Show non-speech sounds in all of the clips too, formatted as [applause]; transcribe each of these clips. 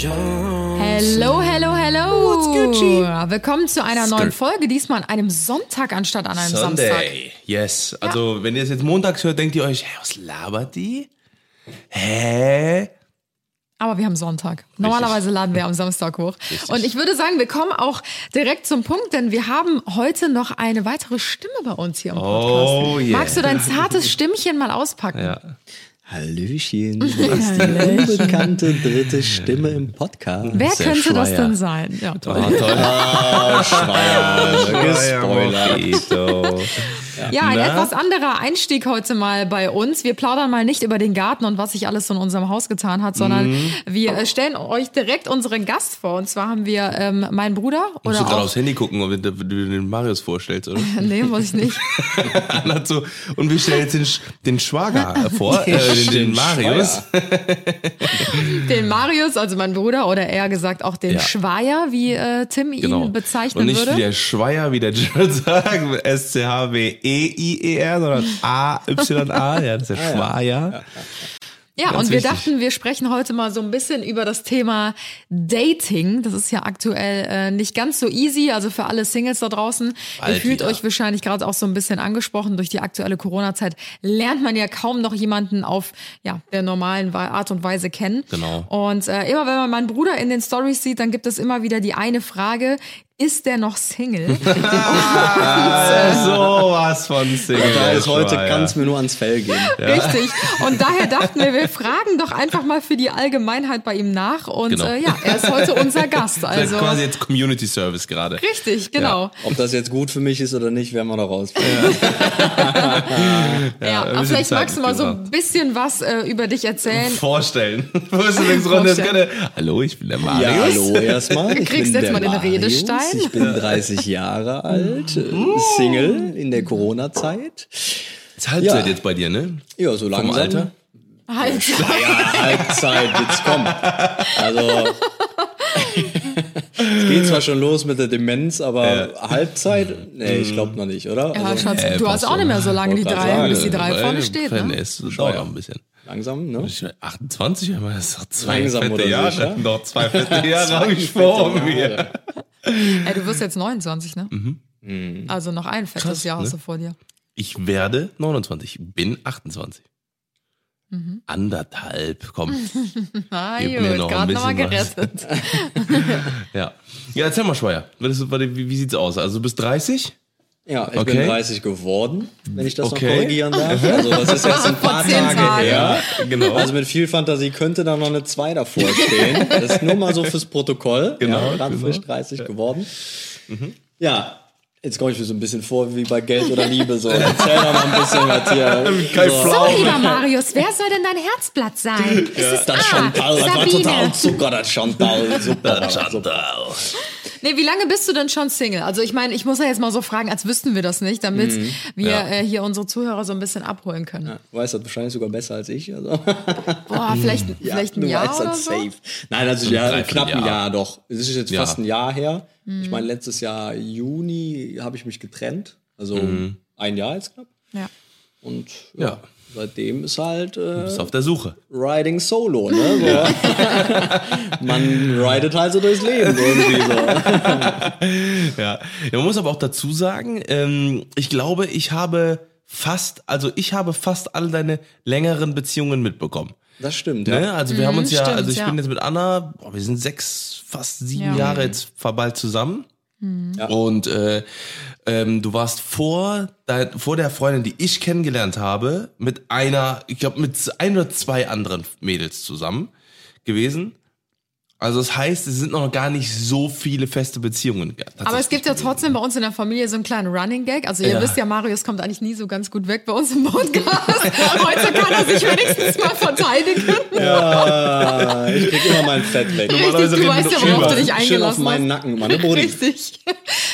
Hello, hello, hello. What's Gucci? Willkommen zu einer neuen Folge, diesmal an einem Sonntag anstatt an einem Samstag. Sunday. Yes. Also, wenn ihr es jetzt montags hört, denkt ihr euch, hä, was labert die? Hä? Aber wir haben Sonntag. Normalerweise laden wir am Samstag hoch. Und ich würde sagen, wir kommen auch direkt zum Punkt, denn wir haben heute noch eine weitere Stimme bei uns hier im Podcast. Oh, yeah. Magst du dein [laughs] zartes Stimmchen mal auspacken? Ja. Hallöchen, [laughs] das ist die unbekannte dritte Stimme im Podcast. Wer Sehr könnte das Schreier. denn sein? Ja, toll. Oh, toll. Ah, Schreier, [laughs] gespoilert. Ja, ein Na? etwas anderer Einstieg heute mal bei uns. Wir plaudern mal nicht über den Garten und was sich alles so in unserem Haus getan hat, sondern Mhm. wir äh, stellen euch direkt unseren Gast vor. Und zwar haben wir ähm, meinen Bruder Musst oder du gerade aufs Handy gucken, ob du den Marius vorstellst, oder? [laughs] Nee, muss ich nicht. [laughs] So, und wir stellen jetzt den, Sch- den Schwager vor, [laughs] äh, den, den Marius. Den Marius, also mein Bruder, oder eher gesagt auch den Ja. Schweier, wie äh, Tim Genau. ihn bezeichnen Und nicht würde. wie der Schweier, wie der Gerald sagt, mit S-C-H-W-E-I-E-R, sondern A-Y-A. [laughs] Ja, das ist der Schweier. Ja, Ganz und wir wichtig. dachten, wir sprechen heute mal so ein bisschen über das Thema Dating. Das ist ja aktuell äh, nicht ganz so easy. Also für alle Singles da draußen, ihr Bald fühlt wieder. euch wahrscheinlich gerade auch so ein bisschen angesprochen. Durch die aktuelle Corona-Zeit lernt man ja kaum noch jemanden auf ja, der normalen Art und Weise kennen. Genau. Und äh, immer wenn man meinen Bruder in den Stories sieht, dann gibt es immer wieder die eine Frage, ist der noch Single? [laughs] Ah, sowas von Single. Da ist heute Schweier. ganz mir nur ans Fell gehen. Richtig. Und daher dachten wir, wir fragen doch einfach mal für die Allgemeinheit bei ihm nach. Und Genau. äh, ja, er ist heute unser Gast. Das ist Also quasi jetzt Community Service gerade. richtig, genau. Ob das jetzt gut für mich ist oder nicht, werden wir noch rausfinden. Ja, [laughs] [laughs] aber vielleicht Zeit magst du mal so ein bisschen was äh, über dich erzählen. Vorstellen. Vorstellen. hallo, ich bin der Marius. Ja, hallo erstmal. Du Ich kriegst jetzt mal den Marius. Redestein. Ich bin 30 Jahre [laughs] alt, äh, Single in der Corona-Zeit. Ist Halbzeit Ja. jetzt bei dir, ne? Ja, so langsam. Vom Alter? Halt. Ja, Halbzeit, jetzt komm. Also. es geht zwar schon los mit der Demenz, aber Halbzeit? Nee, ich glaube noch nicht, oder? Ja, Also, Schatz, äh, du hast auch nicht mehr so lange die drei, sagen, bis die drei vorne steht. Ne? ist, dauert auch ein bisschen. Langsam, ne? Ich bin 28, aber das ist doch zwei Langsam fette oder Jahre. sicher? Noch zwei [laughs] fette Jahre habe ich vor mir. Ey, du wirst jetzt 29, ne? Also noch ein fettes Mhm. Krass, Jahr hast ne? du vor dir. Ich werde 29, bin 28. Mhm. Anderthalb, komm. [laughs] Na Gib mir gut, noch gerade nochmal gerettet. [laughs] Ja. Ja, erzähl mal, Schweier. Wie, wie sieht's aus? Also du bist 30? Ja, ich Okay. bin 30 geworden, wenn ich das Okay. noch korrigieren darf. Also das ist jetzt ein [laughs] paar Tage Tagen. her. Genau. Also mit viel Fantasie könnte da noch eine 2 davor stehen. Das ist nur mal so fürs Protokoll. Genau, Ja, gerade genau. frisch 30 geworden. Ja, jetzt komme ich mir so ein bisschen vor wie bei Geld oder Liebe. So, erzähl doch mal ein bisschen was hier. [laughs] Kein so. So, lieber Marius, wer soll denn dein Herzblatt sein? Ist es Das A, Chantal, das war total Sabine? Zucker, das Chantal. Super. super. Chantal. Nee, wie lange bist du denn schon Single? Also ich meine, ich muss ja jetzt mal so fragen, als wüssten wir das nicht, damit wir Ja. äh, hier unsere Zuhörer so ein bisschen abholen können. Du weißt das wahrscheinlich sogar besser als ich. Also. Boah, vielleicht, [laughs] vielleicht ein Jahr oder das so? safe. Nein, also ja, knapp ein Jahr. Jahr doch. Es ist jetzt Ja. fast ein Jahr her. Ich meine, letztes Jahr Juni habe ich mich getrennt. Also ein Jahr jetzt knapp. Ja. Und ja, Ja. Seitdem ist halt äh, Bist auf der Suche. Riding Solo, ne? So. [laughs] Man ridet halt so durchs Leben irgendwie so. Ja. [laughs] ja, man muss aber auch dazu sagen, ähm, ich glaube, ich habe fast, also ich habe fast all deine längeren Beziehungen mitbekommen. Das stimmt, Ne? ja. Also wir haben uns ja, stimmt, also ich ja. bin jetzt mit Anna, boah, wir sind sechs, fast sieben Ja. Jahre jetzt ver- bald zusammen. Ja. Und äh, ähm, du warst vor, dein, vor der Freundin, die ich kennengelernt habe, mit einer, ich glaube mit ein oder zwei anderen Mädels zusammen gewesen. Also das heißt, es sind noch gar nicht so viele feste Beziehungen. Aber es gibt ja trotzdem bei uns in der Familie so einen kleinen Running Gag. Also ihr Ja. wisst ja, Marius kommt eigentlich nie so ganz gut weg bei uns im Podcast. [laughs] Heute kann er sich wenigstens mal verteidigen. ja. Ich krieg immer mein Fett weg. Normalerweise Richtig, du weißt ja, worauf du dich Schön auf eingelassen meinen hast. Nacken, meine Brudi. Richtig. [laughs]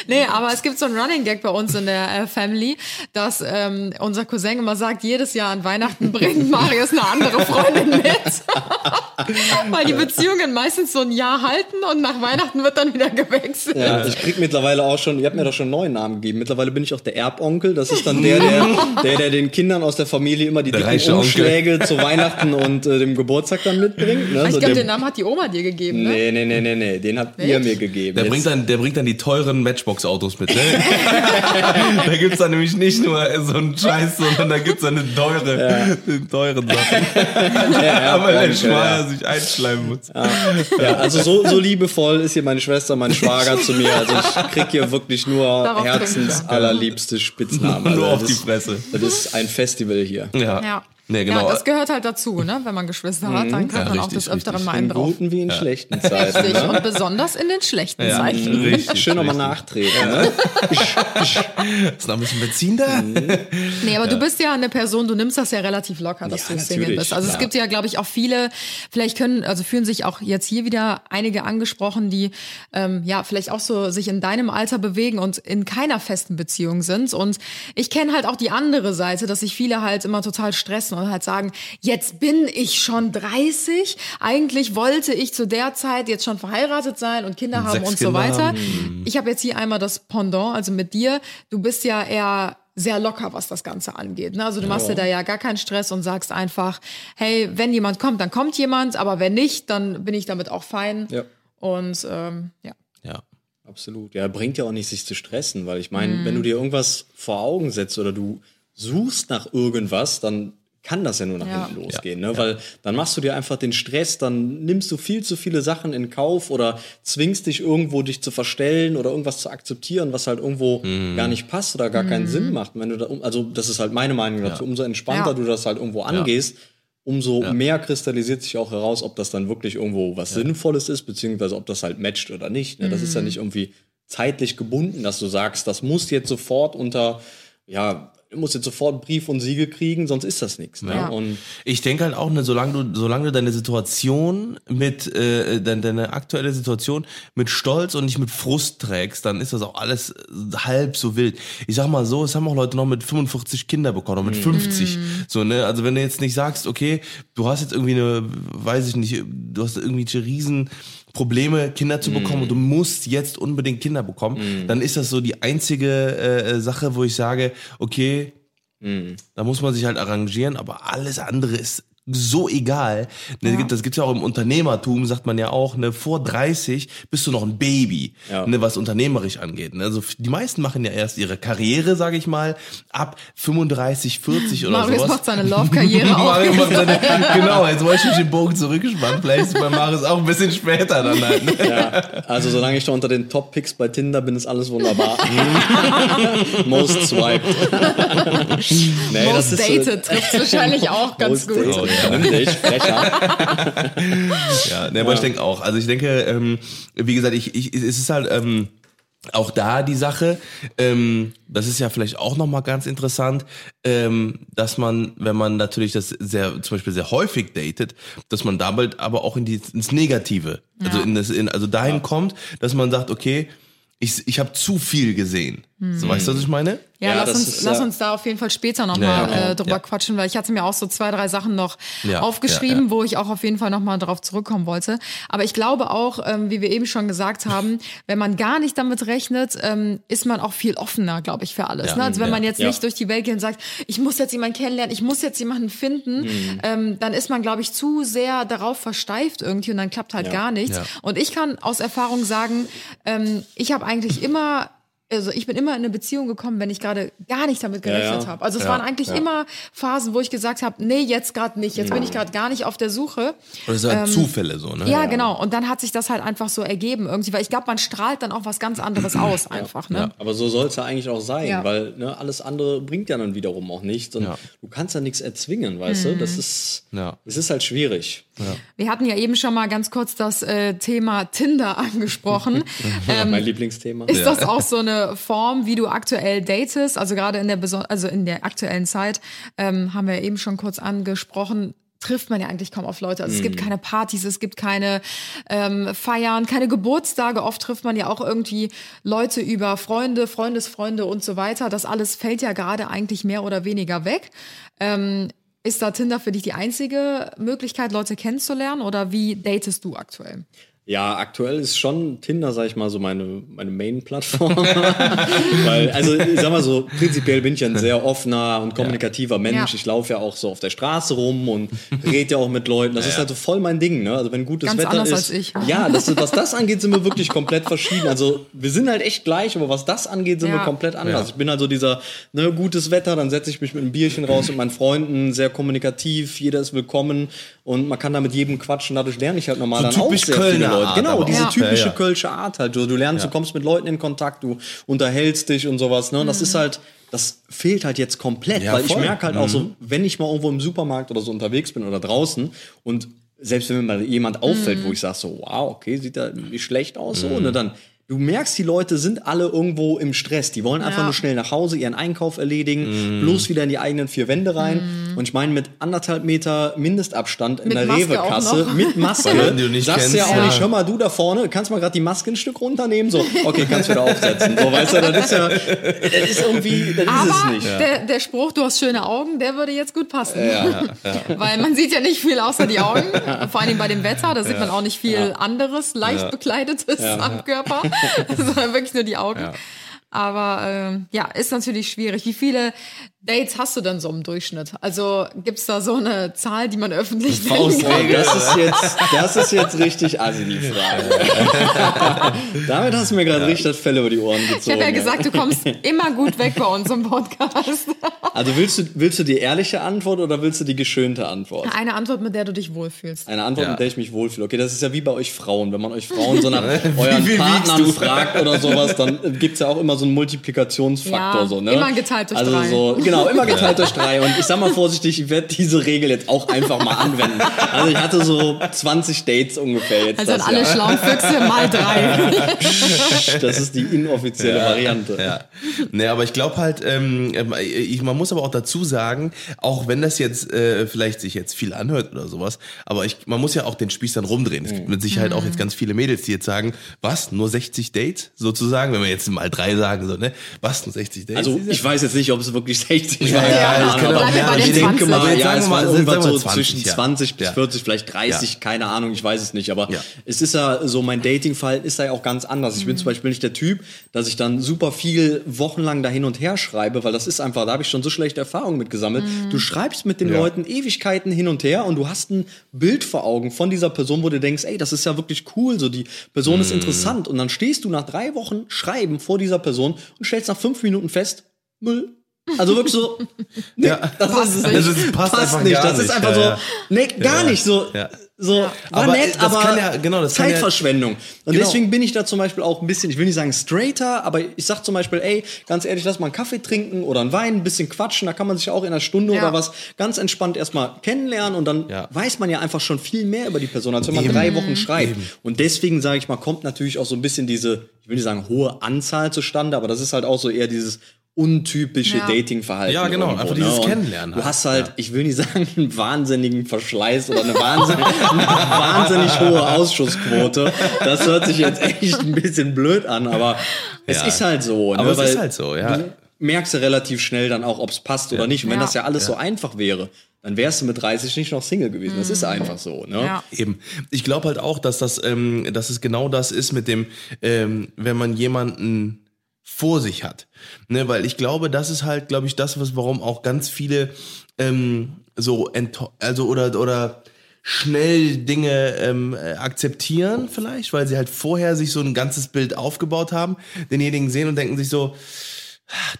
Nee, aber es gibt so einen Running Gag bei uns in der äh, Family, dass ähm, unser Cousin immer sagt, jedes Jahr an Weihnachten bringt Marius eine andere Freundin mit. [laughs] Weil die Beziehungen meistens so ein Jahr halten und nach Weihnachten wird dann wieder gewechselt. Ja, ich krieg mittlerweile auch schon, ihr habt mir doch schon einen neuen Namen gegeben. Mittlerweile bin ich auch der Erbonkel. Das ist dann der, der, der, der den Kindern aus der Familie immer die Der dicken reiche Onkel. Umschläge zu Weihnachten und äh, dem Geburtstag dann mitbringt. Ne? Ich So glaube, der- den Namen hat die Oma dir gegeben, ne? Nee, nee, nee, nee, nee, den habt ihr mir gegeben. Der Jetzt- bringt, dann, der bringt dann die teuren Matchbox-Autos mit, ne? [laughs] da gibt's dann nämlich nicht nur so einen Scheiß, sondern da gibt's dann eine teure, eine teuren Sachen. [laughs] ja, [laughs] Weil der Onkel, Schwager ja. sich einschleimen muss. Ja, also so, so liebevoll ist hier meine Schwester, mein Schwager zu mir. Also ich krieg hier wirklich nur Darauf herzens allerliebste Spitznamen. Also Nur auf die Fresse. Das ist ein Festival hier. Ja. Ja. Nee, genau. Ja, das gehört halt dazu, ne? Wenn man Geschwister hat, dann kann Ja, man auch richtig, des Öfteren richtig. mal In einen drauf. guten wie in schlechten [laughs] Zeiten. Richtig. Ne? Und besonders in den schlechten ja, Zeiten. richtig. Schön nochmal nachtreten. Ne? [laughs] Ist noch ein bisschen Benzin da? Nee, aber du bist ja eine Person, du nimmst das ja relativ locker, dass Ja, du Single bist. Also es gibt ja, glaube ich, auch viele, vielleicht können, also fühlen sich auch jetzt hier wieder einige angesprochen, die ähm, ja vielleicht auch so sich in deinem Alter bewegen und in keiner festen Beziehung sind. Und ich kenne halt auch die andere Seite, dass sich viele halt immer total stressen und halt sagen, jetzt bin ich schon 30, eigentlich wollte ich zu der Zeit jetzt schon verheiratet sein und Kinder haben sechs und so Kinder weiter. haben. Ich habe jetzt hier einmal das Pendant, also mit dir. Du bist ja eher sehr locker, was das Ganze angeht. Ne? Also du machst dir da ja gar keinen Stress und sagst einfach, hey, wenn jemand kommt, dann kommt jemand, aber wenn nicht, dann bin ich damit auch fein. Ja. Und ähm, ja. Ja. Absolut. Ja, bringt ja auch nicht, sich zu stressen, weil ich meine, Mhm. wenn du dir irgendwas vor Augen setzt oder du suchst nach irgendwas, dann kann das ja nur nach Ja. hinten losgehen, ne? Weil dann machst du dir einfach den Stress, dann nimmst du viel zu viele Sachen in Kauf oder zwingst dich irgendwo dich zu verstellen oder irgendwas zu akzeptieren, was halt irgendwo Mhm. gar nicht passt oder gar keinen Sinn macht. Und wenn du da, also das ist halt meine Meinung dazu, umso entspannter Ja. du das halt irgendwo angehst, umso mehr kristallisiert sich auch heraus, ob das dann wirklich irgendwo was Sinnvolles ist, beziehungsweise ob das halt matcht oder nicht. Ne? Das ist ja Mhm. nicht irgendwie zeitlich gebunden, dass du sagst, das muss jetzt sofort unter, ja, musst jetzt sofort Brief und Siegel kriegen, sonst ist das nichts. Ne? Ja. Und Ich denke halt auch, ne, solange du, solange du deine Situation mit, äh, deine, deine aktuelle Situation mit Stolz und nicht mit Frust trägst, dann ist das auch alles halb so wild. Ich sag mal so, es haben auch Leute noch mit 45 Kinder bekommen, oder mit 50. So, ne, also wenn du jetzt nicht sagst, okay, du hast jetzt irgendwie eine, weiß ich nicht, du hast irgendwelche riesen Probleme, Kinder zu bekommen und du musst jetzt unbedingt Kinder bekommen, dann ist das so die einzige äh, Sache, wo ich sage, okay, da muss man sich halt arrangieren, aber alles andere ist so egal. Ne, Das gibt's ja auch im Unternehmertum, sagt man ja auch, ne, vor 30 bist du noch ein Baby, Ja. ne, was unternehmerisch angeht. Ne? Also die meisten machen ja erst ihre Karriere, sage ich mal, ab 35, 40 oder Marius sowas. macht seine Love-Karriere [laughs] auch. Macht seine, genau, jetzt wollte ich mich den Bogen zurückgespannt. Vielleicht ist bei Marius auch ein bisschen später dann halt. Ne? ja, also solange ich da unter den Top-Picks bei Tinder bin, ist alles wunderbar. [laughs] Most swiped. nee, Most äh, dated trifft wahrscheinlich auch ganz gut. dated. Nämlich, frecher. Ja, [laughs] ne, aber ich denke auch. Also ich denke, ähm, wie gesagt, ich, ich, es ist halt ähm, auch da die Sache. Ähm, das ist ja vielleicht auch noch mal ganz interessant, ähm, dass man, wenn man natürlich das sehr, zum Beispiel sehr häufig datet, dass man damit aber auch in die, ins Negative, also in das, in, also dahin kommt, dass man sagt, okay, ich, ich habe zu viel gesehen. So, weißt du, was ich meine? Ja, Ja, lass, uns, ist lass uns da auf jeden Fall später nochmal ja, äh, drüber quatschen, weil ich hatte mir auch so zwei, drei Sachen noch aufgeschrieben, wo ich auch auf jeden Fall nochmal drauf zurückkommen wollte. Aber ich glaube auch, ähm, wie wir eben schon gesagt [laughs] haben, wenn man gar nicht damit rechnet, ähm, ist man auch viel offener, glaube ich, für alles. Ne? Also wenn man jetzt nicht durch die Welt geht und sagt, ich muss jetzt jemanden kennenlernen, ich muss jetzt jemanden finden, Mhm. ähm, dann ist man, glaube ich, zu sehr darauf versteift irgendwie und dann klappt halt gar nichts. Und ich kann aus Erfahrung sagen, ähm, ich habe eigentlich immer also ich bin immer in eine Beziehung gekommen, wenn ich gerade gar nicht damit gerechnet ja. habe. Also es Ja, waren eigentlich ja. immer Phasen, wo ich gesagt habe, nee, jetzt gerade nicht. Jetzt bin ich gerade gar nicht auf der Suche. Oder es sind halt Zufälle so, ne? Ja, genau. Und dann hat sich das halt einfach so ergeben irgendwie, weil ich glaube, man strahlt dann auch was ganz anderes [clears throat] aus einfach. Ne? Aber so soll es ja eigentlich auch sein, Ja. weil ne, alles andere bringt ja dann wiederum auch nichts. Und Ja. du kannst ja nichts erzwingen, weißt du? Das ist, Ja. das ist halt schwierig. Wir hatten ja eben schon mal ganz kurz das äh, Thema Tinder [laughs] angesprochen. [laughs] ähm, mein Lieblingsthema. Ist das auch so eine Form, wie du aktuell datest? Also gerade in der beson also in der aktuellen Zeit ähm, haben wir ja eben schon kurz angesprochen. Trifft man ja eigentlich kaum auf Leute. Also es gibt keine Partys, es gibt keine ähm, Feiern, keine Geburtstage. Oft trifft man ja auch irgendwie Leute über Freunde, Freundesfreunde und so weiter. Das alles fällt ja gerade eigentlich mehr oder weniger weg. Ähm, ist da Tinder für dich die einzige Möglichkeit, Leute kennenzulernen oder wie datest du aktuell? Ja, aktuell ist schon Tinder, sag ich mal, so meine, meine Main-Plattform. [laughs] Weil, also, ich sag mal so, prinzipiell bin ich ja ein sehr offener und kommunikativer Mensch. Ja. Ich laufe ja auch so auf der Straße rum und rede ja auch mit Leuten. Das ist halt so voll mein Ding, ne? Also, wenn gutes Ganz Wetter anders ist. als ich. Ja, das, was das angeht, sind wir wirklich komplett verschieden. Also, wir sind halt echt gleich, aber was das angeht, sind Ja. wir komplett anders. Ja. Ich bin also dieser, ne, gutes Wetter, dann setze ich mich mit einem Bierchen raus mit meinen Freunden, sehr kommunikativ, jeder ist willkommen und man kann da mit jedem quatschen. Dadurch lerne ich halt normal So dann auch typisch sehr viele Kölner Leute. Art Genau, diese auch. typische Ja, ja. kölsche Art halt. Du, du lernst, du kommst mit Leuten in Kontakt, du unterhältst dich und sowas. Ne? Und das ist halt, das fehlt halt jetzt komplett, Ja, weil ich voll. merke halt auch so, wenn ich mal irgendwo im Supermarkt oder so unterwegs bin oder draußen und selbst wenn mir mal jemand auffällt, wo ich sage so, wow, okay, sieht da nicht schlecht aus, so, ne, dann Du merkst, die Leute sind alle irgendwo im Stress. Die wollen einfach Ja. nur schnell nach Hause, ihren Einkauf erledigen, bloß wieder in die eigenen vier Wände rein. Und ich meine, mit anderthalb Meter Mindestabstand in Mit der Maske auch Rewe-Kasse, mit Maske, sagst du ja kennst, auch ja. nicht, hör mal, du da vorne, kannst mal gerade die Maske ein Stück runternehmen? So, okay, kannst wieder aufsetzen. So, weißt du, das ist ja, das ist irgendwie, das ist Aber es nicht. der, der Spruch, du hast schöne Augen, der würde jetzt gut passen. [laughs] Weil man sieht ja nicht viel außer die Augen. Vor allem bei dem Wetter, da sieht man auch nicht viel anderes, leicht bekleidetes am Körper. [laughs] Sondern wirklich nur die Augen. Aber ähm, ja, ist natürlich schwierig. Wie viele Dates hast du denn so im Durchschnitt? Also gibt's da so eine Zahl, die man öffentlich? Oh, das ist jetzt, das ist jetzt richtig assi, die Frage. [laughs] Damit hast du mir gerade richtig das Fell über die Ohren gezogen. Ich habe ja gesagt, du kommst immer gut weg bei uns im Podcast. [laughs] Also willst du, willst du die ehrliche Antwort oder willst du die geschönte Antwort? Eine Antwort, mit der du dich wohlfühlst. Eine Antwort, Ja. mit der ich mich wohlfühle. Okay, das ist ja wie bei euch Frauen. Wenn man euch Frauen so nach [laughs] euren Partnern du? fragt oder sowas, dann gibt's ja auch immer so einen Multiplikationsfaktor. Ja, so, ne? immer geteilt durch also drei. So, genau, immer geteilt durch drei. Und ich sag mal vorsichtig, ich werde diese Regel jetzt auch einfach mal anwenden. Also ich hatte so 20 Dates ungefähr jetzt Also das alle Jahr. schlauen Füchse mal drei. Das ist die inoffizielle Variante. Ja. Nee, aber ich glaube halt, ähm, ich, man muss aber auch dazu sagen, auch wenn das jetzt äh, vielleicht sich jetzt viel anhört oder sowas, aber ich, man muss ja auch den Spieß dann rumdrehen. Es gibt mit Sicherheit auch jetzt ganz viele Mädels, die jetzt sagen, was, nur 60 Dates sozusagen, wenn wir jetzt mal drei sagen, so, ne? Was, nur 60 Dates? Also ich weiß jetzt nicht, ob es wirklich 60 war. ja, keine es Ahnung, kann aber auch mehr ich denke 20. mal, jetzt ja, es war sagen so wir 20, zwischen ja. 20 bis Ja. 40, vielleicht 30, keine Ahnung, ich weiß es nicht. Aber Ja. es ist ja so, mein Datingverhalten ist ja auch ganz anders. Ich bin zum Beispiel nicht der Typ, dass ich dann super viel wochenlang da hin und her schreibe, weil das ist einfach, da habe ich schon so schlechte Erfahrungen mit gesammelt. Du schreibst mit den Ja. Leuten Ewigkeiten hin und her und du hast ein Bild vor Augen von dieser Person, wo du denkst, ey, das ist ja wirklich cool, so die Person ist interessant. Und dann stehst du nach drei Wochen Schreiben vor dieser Person und stellst nach fünf Minuten fest, Müll. Also wirklich so, [laughs] nee, Ja. das, Passt ist, nicht. Also es passt einfach nicht. gar das ist einfach Ja, so, ja. nee, gar Ja. nicht so. Ja. So, war Aber, äh, nett, das aber kann ja- genau, das kann ja- Zeitverschwendung. Und Genau. deswegen bin ich da zum Beispiel auch ein bisschen, ich will nicht sagen straighter, aber ich sag zum Beispiel, ey, ganz ehrlich, lass mal einen Kaffee trinken oder einen Wein, ein bisschen quatschen, da kann man sich auch in einer Stunde Ja. oder was ganz entspannt erstmal kennenlernen und dann Ja. weiß man ja einfach schon viel mehr über die Person, als wenn man Eben. drei Wochen schreibt. Und deswegen sage ich mal, kommt natürlich auch so ein bisschen diese, ich will nicht sagen hohe Anzahl zustande, aber das ist halt auch so eher dieses untypische Ja. Datingverhalten. Ja, genau, irgendwo, einfach dieses Und Kennenlernen Du halt. hast halt, Ja. ich will nicht [laughs] sagen, einen wahnsinnigen Verschleiß oder eine wahnsinnig, [laughs] eine wahnsinnig hohe Ausschussquote. Das hört sich jetzt echt ein bisschen blöd an, aber es Ja. ist halt so. Ne? Aber es Weil ist halt so, ja. Du merkst ja relativ schnell dann auch, ob es passt oder nicht. Und wenn Ja. das ja alles so einfach wäre, dann wärst du mit 30 nicht noch Single gewesen. Das ist einfach so. Ne? Ja. Eben. Ich glaube halt auch, dass das, ähm, dass es genau das ist mit dem, ähm, wenn man jemanden vor sich hat. Ne, weil ich glaube, das ist halt, glaube ich, das, was, warum auch ganz viele ähm, so also oder oder schnell Dinge ähm, äh, akzeptieren vielleicht, weil sie halt vorher sich so ein ganzes Bild aufgebaut haben, denjenigen sehen und denken sich so, "Ah,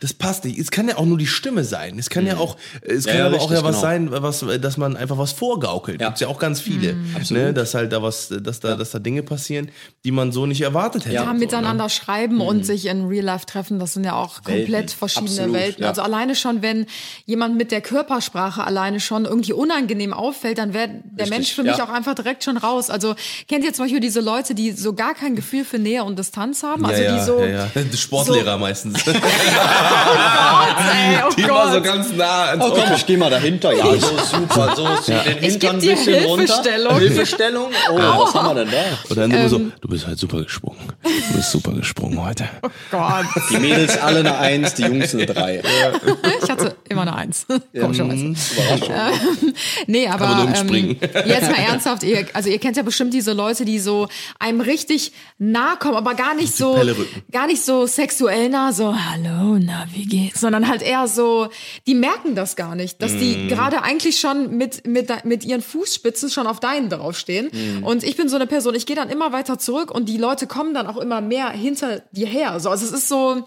das passt nicht. Es kann ja auch nur die Stimme sein. Es kann ja auch, es Ja, kann ja, aber auch richtig, ja was genau. sein, was, dass man einfach was vorgaukelt. Ja. Gibt's ja auch ganz viele, ne, dass halt da was, dass da, dass da Dinge passieren, die man so nicht erwartet hätte. Ja, so, ne? miteinander schreiben und sich in Real Life treffen, das sind ja auch komplett Welten. verschiedene Absolut, Welten. ja. Also alleine schon, wenn jemand mit der Körpersprache alleine schon irgendwie unangenehm auffällt, dann wäre der Richtig, Mensch für mich auch einfach direkt schon raus. Also kennt ihr zum Beispiel diese Leute, die so gar kein Gefühl für Nähe und Distanz haben? Also ja, ja, die so. ja, ja. [laughs] Sportlehrer meistens. [laughs] [laughs] Ey, oh die immer so Gott. ganz nah ans Oh komm, ich geh mal dahinter. Ja, so super, so zieh den Ich Hintern ein bisschen runter. Hilfestellung. Hilfestellung? Oh, was haben wir denn da? Und dann immer so, Ähm. du bist halt super gesprungen. Du bist super gesprungen heute. Gott. Die Mädels alle eine Eins, die Jungs eine Drei. Ich hatte immer eine Eins. Komischerweise. Mhm. Nee, aber man nur ähm, jetzt mal ernsthaft, ihr, also ihr kennt ja bestimmt diese Leute, die so einem richtig nahe kommen, aber gar nicht so, gar nicht so sexuell nah, so hallo, na wie geht's, sondern halt eher so, die merken das gar nicht, dass Mhm. die gerade eigentlich schon mit mit mit ihren Fußspitzen schon auf deinen draufstehen. Mhm. Und ich bin so eine Person, ich gehe dann immer weiter zurück und die Leute kommen dann auch immer mehr hinter dir her. So, also es ist so